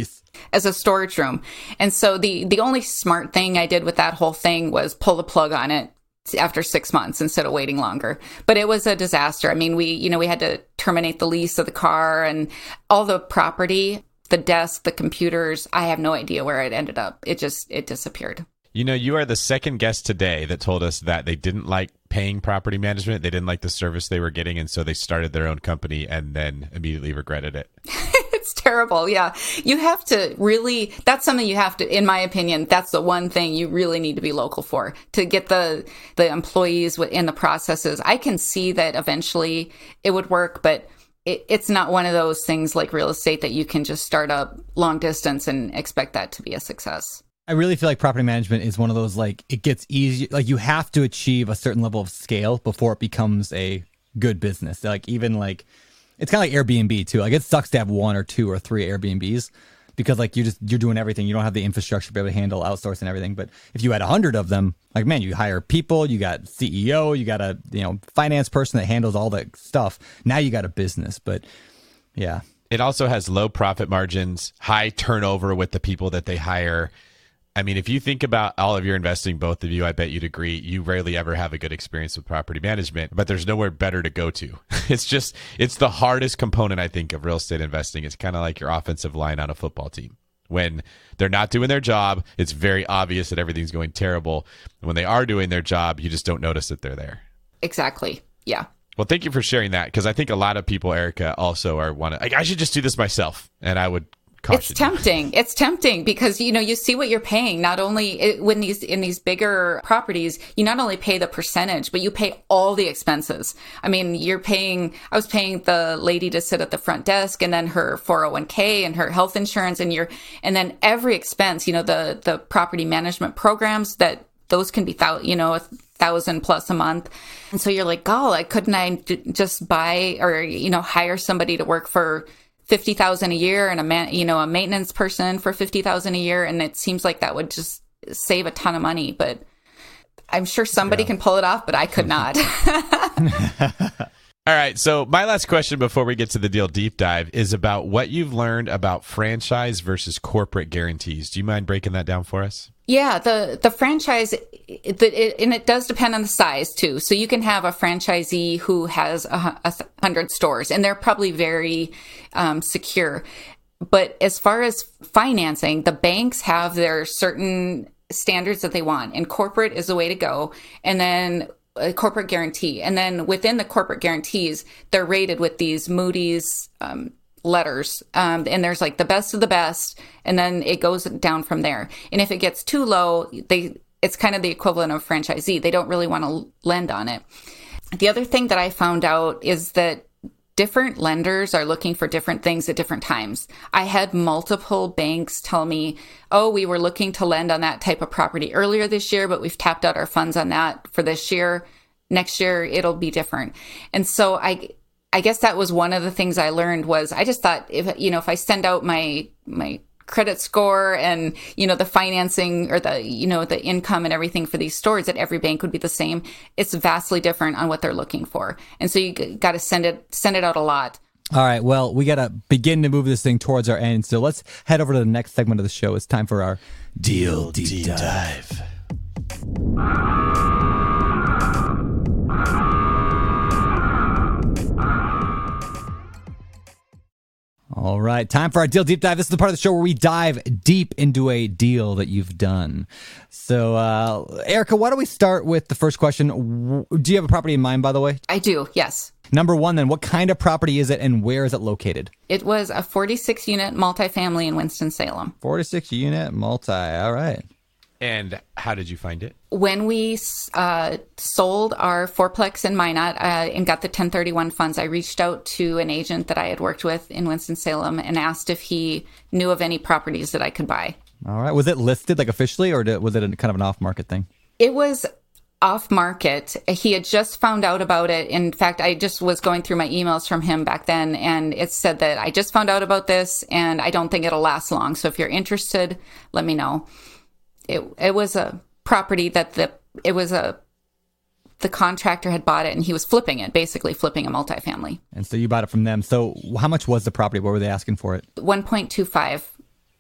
as a storage room. And so the the only smart thing I did with that whole thing was pull the plug on it after six months instead of waiting longer. But it was a disaster. I mean, we you know we had to terminate the lease of the car and all the property. The desk, the computers, I have no idea where it ended up. It just, it disappeared.
You know, you are the second guest today that told us that they didn't like paying property management. They didn't like the service they were getting. And so they started their own company and then immediately regretted it.
it's terrible. Yeah. You have to really, that's something you have to, in my opinion, that's the one thing you really need to be local for to get the, the employees in the processes. I can see that eventually it would work, but it, it's not one of those things like real estate that you can just start up long distance and expect that to be a success.
I really feel like property management is one of those like it gets easy like you have to achieve a certain level of scale before it becomes a good business. Like even like it's kind of like Airbnb too. Like it sucks to have one or two or three Airbnbs because like you just you're doing everything. You don't have the infrastructure to be able to handle outsource and everything. But if you had a hundred of them, like man, you hire people, you got CEO, you got a you know finance person that handles all that stuff. Now you got a business. But yeah,
it also has low profit margins, high turnover with the people that they hire I mean, if you think about all of your investing, both of you, I bet you'd agree, you rarely ever have a good experience with property management, but there's nowhere better to go to. It's just, it's the hardest component, I think, of real estate investing. It's kind of like your offensive line on a football team. When they're not doing their job, it's very obvious that everything's going terrible. When they are doing their job, you just don't notice that they're there.
Exactly. Yeah.
Well, thank you for sharing that because I think a lot of people, Erica, also are want to. I should just do this myself, and I would
it's tempting. It's tempting because you know you see what you're paying. Not only it, when these in these bigger properties, you not only pay the percentage, but you pay all the expenses. I mean, you're paying. I was paying the lady to sit at the front desk, and then her 401k and her health insurance, and your and then every expense. You know the the property management programs that those can be you know a thousand plus a month and so you're like oh couldn't i just buy or you know hire somebody to work for fifty thousand a year and a man, you know, a maintenance person for fifty thousand a year, and it seems like that would just save a ton of money. But I'm sure somebody yeah. can pull it off, but I could not.
All right. So, my last question before we get to the deal deep dive is about what you've learned about franchise versus corporate guarantees. Do you mind breaking that down for us?
Yeah, the the franchise, it, and it does depend on the size too. So you can have a franchisee who has a, a hundred stores, and they're probably very um, secure. But as far as financing, the banks have their certain standards that they want, and corporate is the way to go. And then a corporate guarantee, and then within the corporate guarantees, they're rated with these Moody's. Um, letters um, and there's like the best of the best and then it goes down from there. And if it gets too low they it's kind of the equivalent of franchisee. They don't really want to lend on it. The other thing that i found out is that different lenders are looking for different things at different times. I had multiple banks tell me oh we were looking to lend on that type of property earlier this year but we've tapped out our funds on that for this year. Next year it'll be different. And so I, I guess that was one of the things I learned was I just thought if, you know, if I send out my, my credit score and, you know, the financing or the, you know, the income and everything for these stores at every bank would be the same. It's vastly different on what they're looking for. And so you got to send it, send it out a lot.
All right. Well, we got to begin to move this thing towards our end. So let's head over to the next segment of the show. It's time for our deal deep, deep dive. dive. All right, time for our deal deep dive. This is the part of the show where we dive deep into a deal that you've done. So, uh, Erica, why don't we start with the first question? Do you have a property in mind, by the way?
I do, yes.
Number one, then, what kind of property is it and where is it located?
It was a 46 unit multifamily in Winston-Salem.
46 unit multi. All right.
And how did you find it?
When we uh, sold our fourplex in Minot uh, and got the 1031 funds, I reached out to an agent that I had worked with in Winston-Salem and asked if he knew of any properties that I could buy.
All right. Was it listed like officially or did, was it a, kind of an off market thing?
It was off market. He had just found out about it. In fact, I just was going through my emails from him back then, and it said that I just found out about this and I don't think it'll last long. So if you're interested, let me know it it was a property that the it was a the contractor had bought it and he was flipping it, basically flipping a multifamily.
And so you bought it from them. So how much was the property? What were they asking for it?
1.25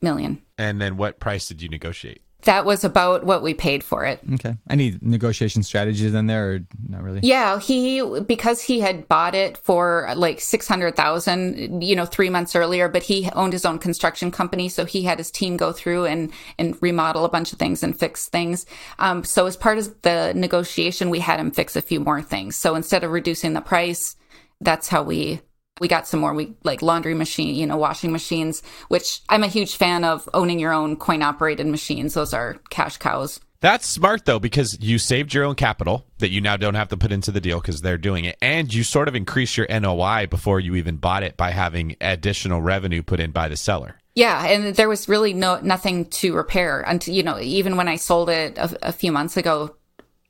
million.
And then what price did you negotiate?
That was about what we paid for it.
Okay. Any negotiation strategies in there or not really?
Yeah, he because he had bought it for like 600,000, you know, 3 months earlier, but he owned his own construction company, so he had his team go through and and remodel a bunch of things and fix things. Um, so as part of the negotiation, we had him fix a few more things. So instead of reducing the price, that's how we we got some more we like laundry machine you know washing machines which i'm a huge fan of owning your own coin operated machines those are cash cows
that's smart though because you saved your own capital that you now don't have to put into the deal because they're doing it and you sort of increase your NOI before you even bought it by having additional revenue put in by the seller.
Yeah, and there was really no nothing to repair until you know even when I sold it a, a few months ago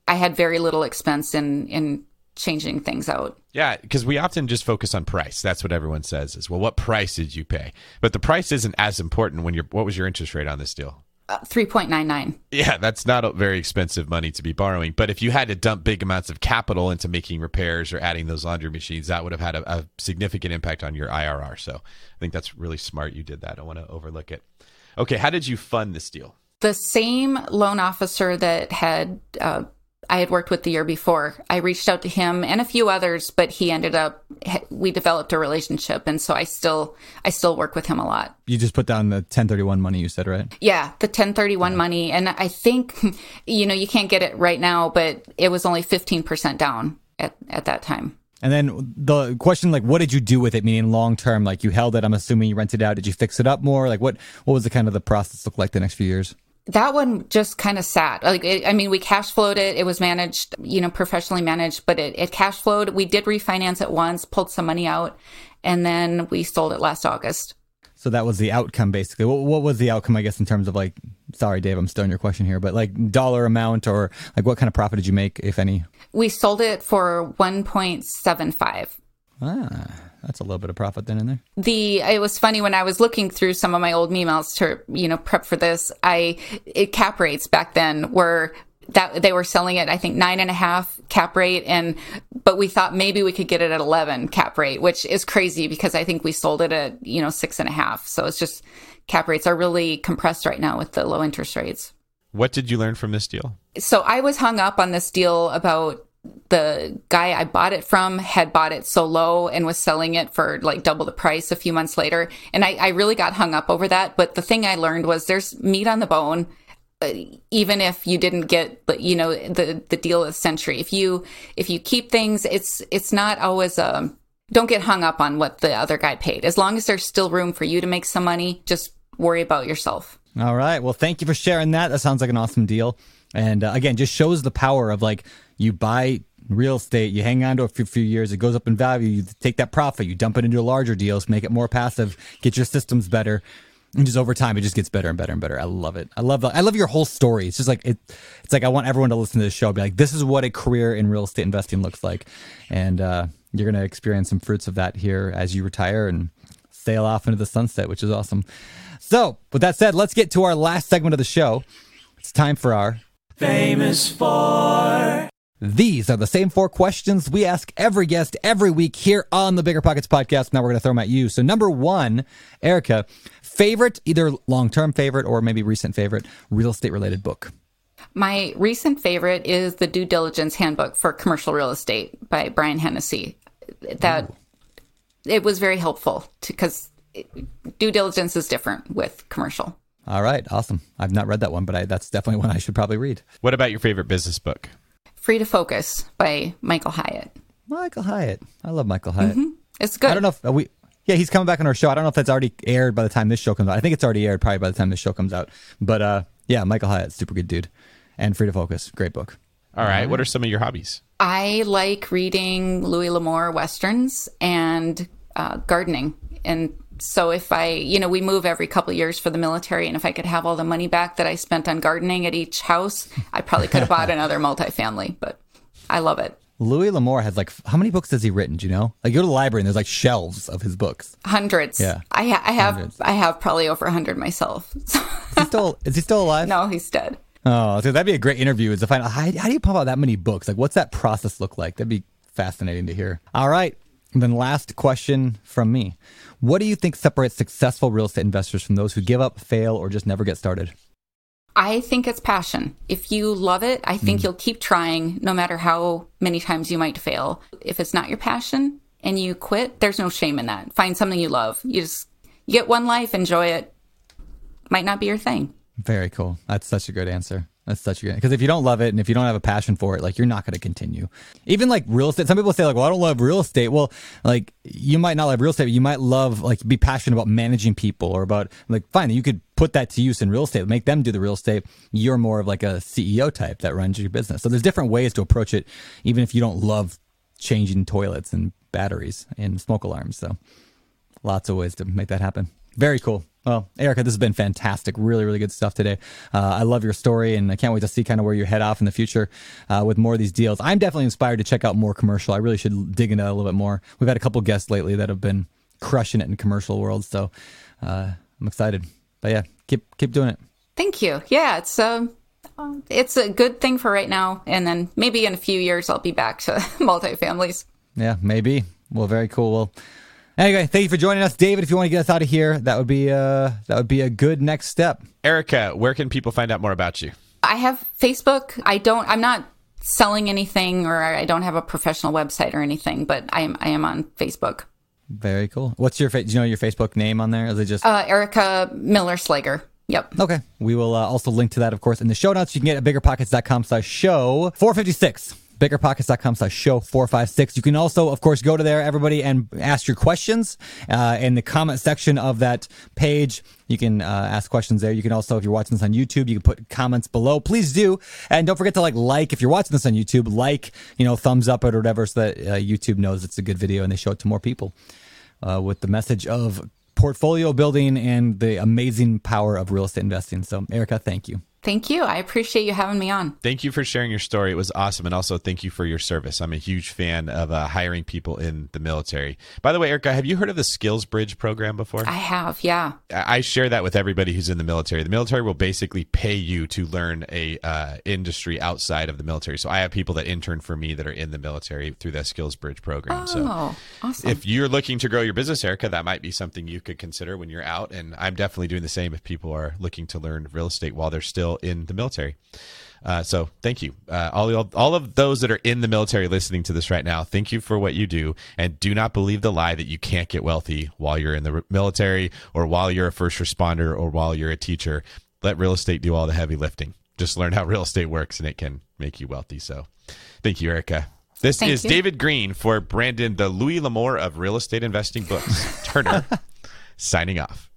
I had very little expense in in changing things out.
Yeah, because we often just focus on price. That's what everyone says is, well, what price did you pay? But the price isn't as important when you're, what was your interest rate on this deal?
Uh, 3.99.
Yeah, that's not a very expensive money to be borrowing. But if you had to dump big amounts of capital into making repairs or adding those laundry machines, that would have had a, a significant impact on your IRR. So I think that's really smart you did that. I don't want to overlook it. Okay, how did you fund this deal?
The same loan officer that had uh, I had worked with the year before. I reached out to him and a few others, but he ended up we developed a relationship and so I still I still work with him a lot.
You just put down the 1031 money you said, right?
Yeah, the 1031 yeah. money and I think you know, you can't get it right now, but it was only 15% down at at that time.
And then the question, like, what did you do with it? Meaning long term, like you held it. I'm assuming you rented it out. Did you fix it up more? Like, what what was the kind of the process look like the next few years?
That one just kind of sat. Like, it, I mean, we cash flowed it. It was managed, you know, professionally managed, but it, it cash flowed. We did refinance it once, pulled some money out, and then we sold it last August.
So that was the outcome, basically. What, what was the outcome, I guess, in terms of like, sorry, Dave, I'm stealing your question here, but like dollar amount or like what kind of profit did you make, if any?
We sold it for 1.75.
Ah, that's a little bit of profit then in there.
The it was funny when I was looking through some of my old emails to you know prep for this. I it, cap rates back then were that they were selling it I think nine and a half cap rate and but we thought maybe we could get it at eleven cap rate, which is crazy because I think we sold it at you know six and a half. So it's just cap rates are really compressed right now with the low interest rates.
What did you learn from this deal?
So I was hung up on this deal about the guy I bought it from had bought it so low and was selling it for like double the price a few months later. And I, I really got hung up over that. But the thing I learned was there's meat on the bone. Uh, even if you didn't get, you know, the the deal of the century, if you if you keep things, it's it's not always a. Um, don't get hung up on what the other guy paid. As long as there's still room for you to make some money, just worry about yourself.
All right. Well, thank you for sharing that. That sounds like an awesome deal. And uh, again, just shows the power of like you buy real estate, you hang on to it for a few years, it goes up in value, you take that profit, you dump it into larger deals, make it more passive, get your systems better. and just over time, it just gets better and better and better. I love it. I love the, I love your whole story. It's just like it. It's like I want everyone to listen to this show. Be like, this is what a career in real estate investing looks like, and uh, you're gonna experience some fruits of that here as you retire and sail off into the sunset, which is awesome. So, with that said, let's get to our last segment of the show. It's time for our
famous for.
These are the same four questions we ask every guest every week here on the Bigger Pockets podcast. Now we're going to throw them at you. So, number one, Erica, favorite, either long term favorite or maybe recent favorite, real estate related book?
My recent favorite is the Due Diligence Handbook for Commercial Real Estate by Brian Hennessey. That Ooh. it was very helpful because due diligence is different with commercial.
All right, awesome. I've not read that one, but I, that's definitely one I should probably read.
What about your favorite business book?
Free to Focus by Michael Hyatt.
Michael Hyatt. I love Michael Hyatt.
Mm-hmm. It's good.
I don't know if we. Yeah, he's coming back on our show. I don't know if that's already aired by the time this show comes out. I think it's already aired probably by the time this show comes out. But uh, yeah, Michael Hyatt, super good dude. And Free to Focus, great book.
All right. What are some of your hobbies?
I like reading Louis L'Amour westerns and uh, gardening. And so if I, you know, we move every couple years for the military, and if I could have all the money back that I spent on gardening at each house, I probably could have bought another multifamily. But I love it.
Louis L'Amour has like how many books has he written? Do you know? Like you go to the library and there's like shelves of his books.
Hundreds.
Yeah,
I, ha- I have Hundreds. I have probably over a hundred myself.
is he still is he still alive?
No, he's dead.
Oh, so that'd be a great interview. Is to find out how, how do you pump out that many books? Like, what's that process look like? That'd be fascinating to hear. All right, and then last question from me: What do you think separates successful real estate investors from those who give up, fail, or just never get started?
I think it's passion. If you love it, I think mm. you'll keep trying no matter how many times you might fail. If it's not your passion and you quit, there's no shame in that. Find something you love. You just you get one life, enjoy it. Might not be your thing.
Very cool. That's such a good answer. That's such a good because if you don't love it and if you don't have a passion for it, like you're not going to continue. Even like real estate, some people say like, "Well, I don't love real estate." Well, like you might not love real estate, but you might love like be passionate about managing people or about like fine, you could put that to use in real estate, make them do the real estate. You're more of like a CEO type that runs your business. So there's different ways to approach it, even if you don't love changing toilets and batteries and smoke alarms. So lots of ways to make that happen. Very cool. Well, Erica, this has been fantastic. Really, really good stuff today. Uh, I love your story, and I can't wait to see kind of where you head off in the future uh, with more of these deals. I'm definitely inspired to check out more commercial. I really should dig into that a little bit more. We've had a couple guests lately that have been crushing it in commercial world, so uh, I'm excited. But yeah, keep keep doing it.
Thank you. Yeah, it's um, it's a good thing for right now, and then maybe in a few years I'll be back to multifamilies.
Yeah, maybe. Well, very cool. Well. Anyway, thank you for joining us, David. If you want to get us out of here, that would be uh, that would be a good next step.
Erica, where can people find out more about you?
I have Facebook. I don't. I'm not selling anything, or I don't have a professional website or anything, but I am. I am on Facebook.
Very cool. What's your? Fa- do you know your Facebook name on there? Is it just
uh, Erica Miller Slager? Yep.
Okay. We will uh, also link to that, of course, in the show notes. You can get at biggerpockets.com slash show 456 biggerpockets.com slash show 456. You can also, of course, go to there, everybody, and ask your questions uh, in the comment section of that page. You can uh, ask questions there. You can also, if you're watching this on YouTube, you can put comments below. Please do. And don't forget to like, like, if you're watching this on YouTube, like, you know, thumbs up or whatever so that uh, YouTube knows it's a good video and they show it to more people uh, with the message of portfolio building and the amazing power of real estate investing. So, Erica, thank you.
Thank you. I appreciate you having me on.
Thank you for sharing your story. It was awesome. And also, thank you for your service. I'm a huge fan of uh, hiring people in the military. By the way, Erica, have you heard of the Skills Bridge program before?
I have, yeah.
I share that with everybody who's in the military. The military will basically pay you to learn a uh, industry outside of the military. So I have people that intern for me that are in the military through that Skills Bridge program.
Oh,
so
awesome.
if you're looking to grow your business, Erica, that might be something you could consider when you're out. And I'm definitely doing the same if people are looking to learn real estate while they're still in the military. Uh, so thank you, uh, all, all of those that are in the military listening to this right now. Thank you for what you do, and do not believe the lie that you can't get wealthy while you're in the military, or while you're a first responder, or while you're a teacher. Let real estate do all the heavy lifting. Just learn how real estate works, and it can make you wealthy. So, thank you, Erica. This
Thank
is
you.
David Greene for Brandon, the Louis L'Amour of real estate investing books. Turner, signing off.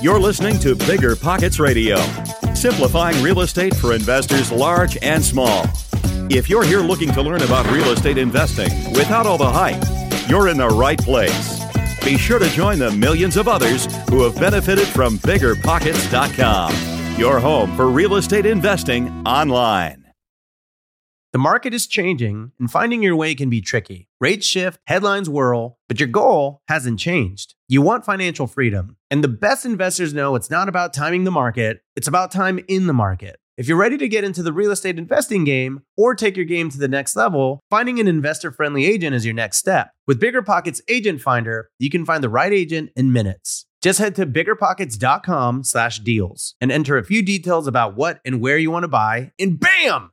You're listening to Bigger Pockets Radio, simplifying real estate for investors large and small. If you're here looking to learn about real estate investing without all the hype, you're in the right place. Be sure to join the millions of others who have benefited from biggerpockets.com, your home for real estate investing online.
The market is changing, and finding your way can be tricky. Rates shift, headlines whirl, but your goal hasn't changed. You want financial freedom. And the best investors know it's not about timing the market, it's about time in the market. If you're ready to get into the real estate investing game or take your game to the next level, finding an investor friendly agent is your next step. With BiggerPockets Agent Finder, you can find the right agent in minutes. Just head to biggerpockets.com slash deals and enter a few details about what and where you want to buy, and bam!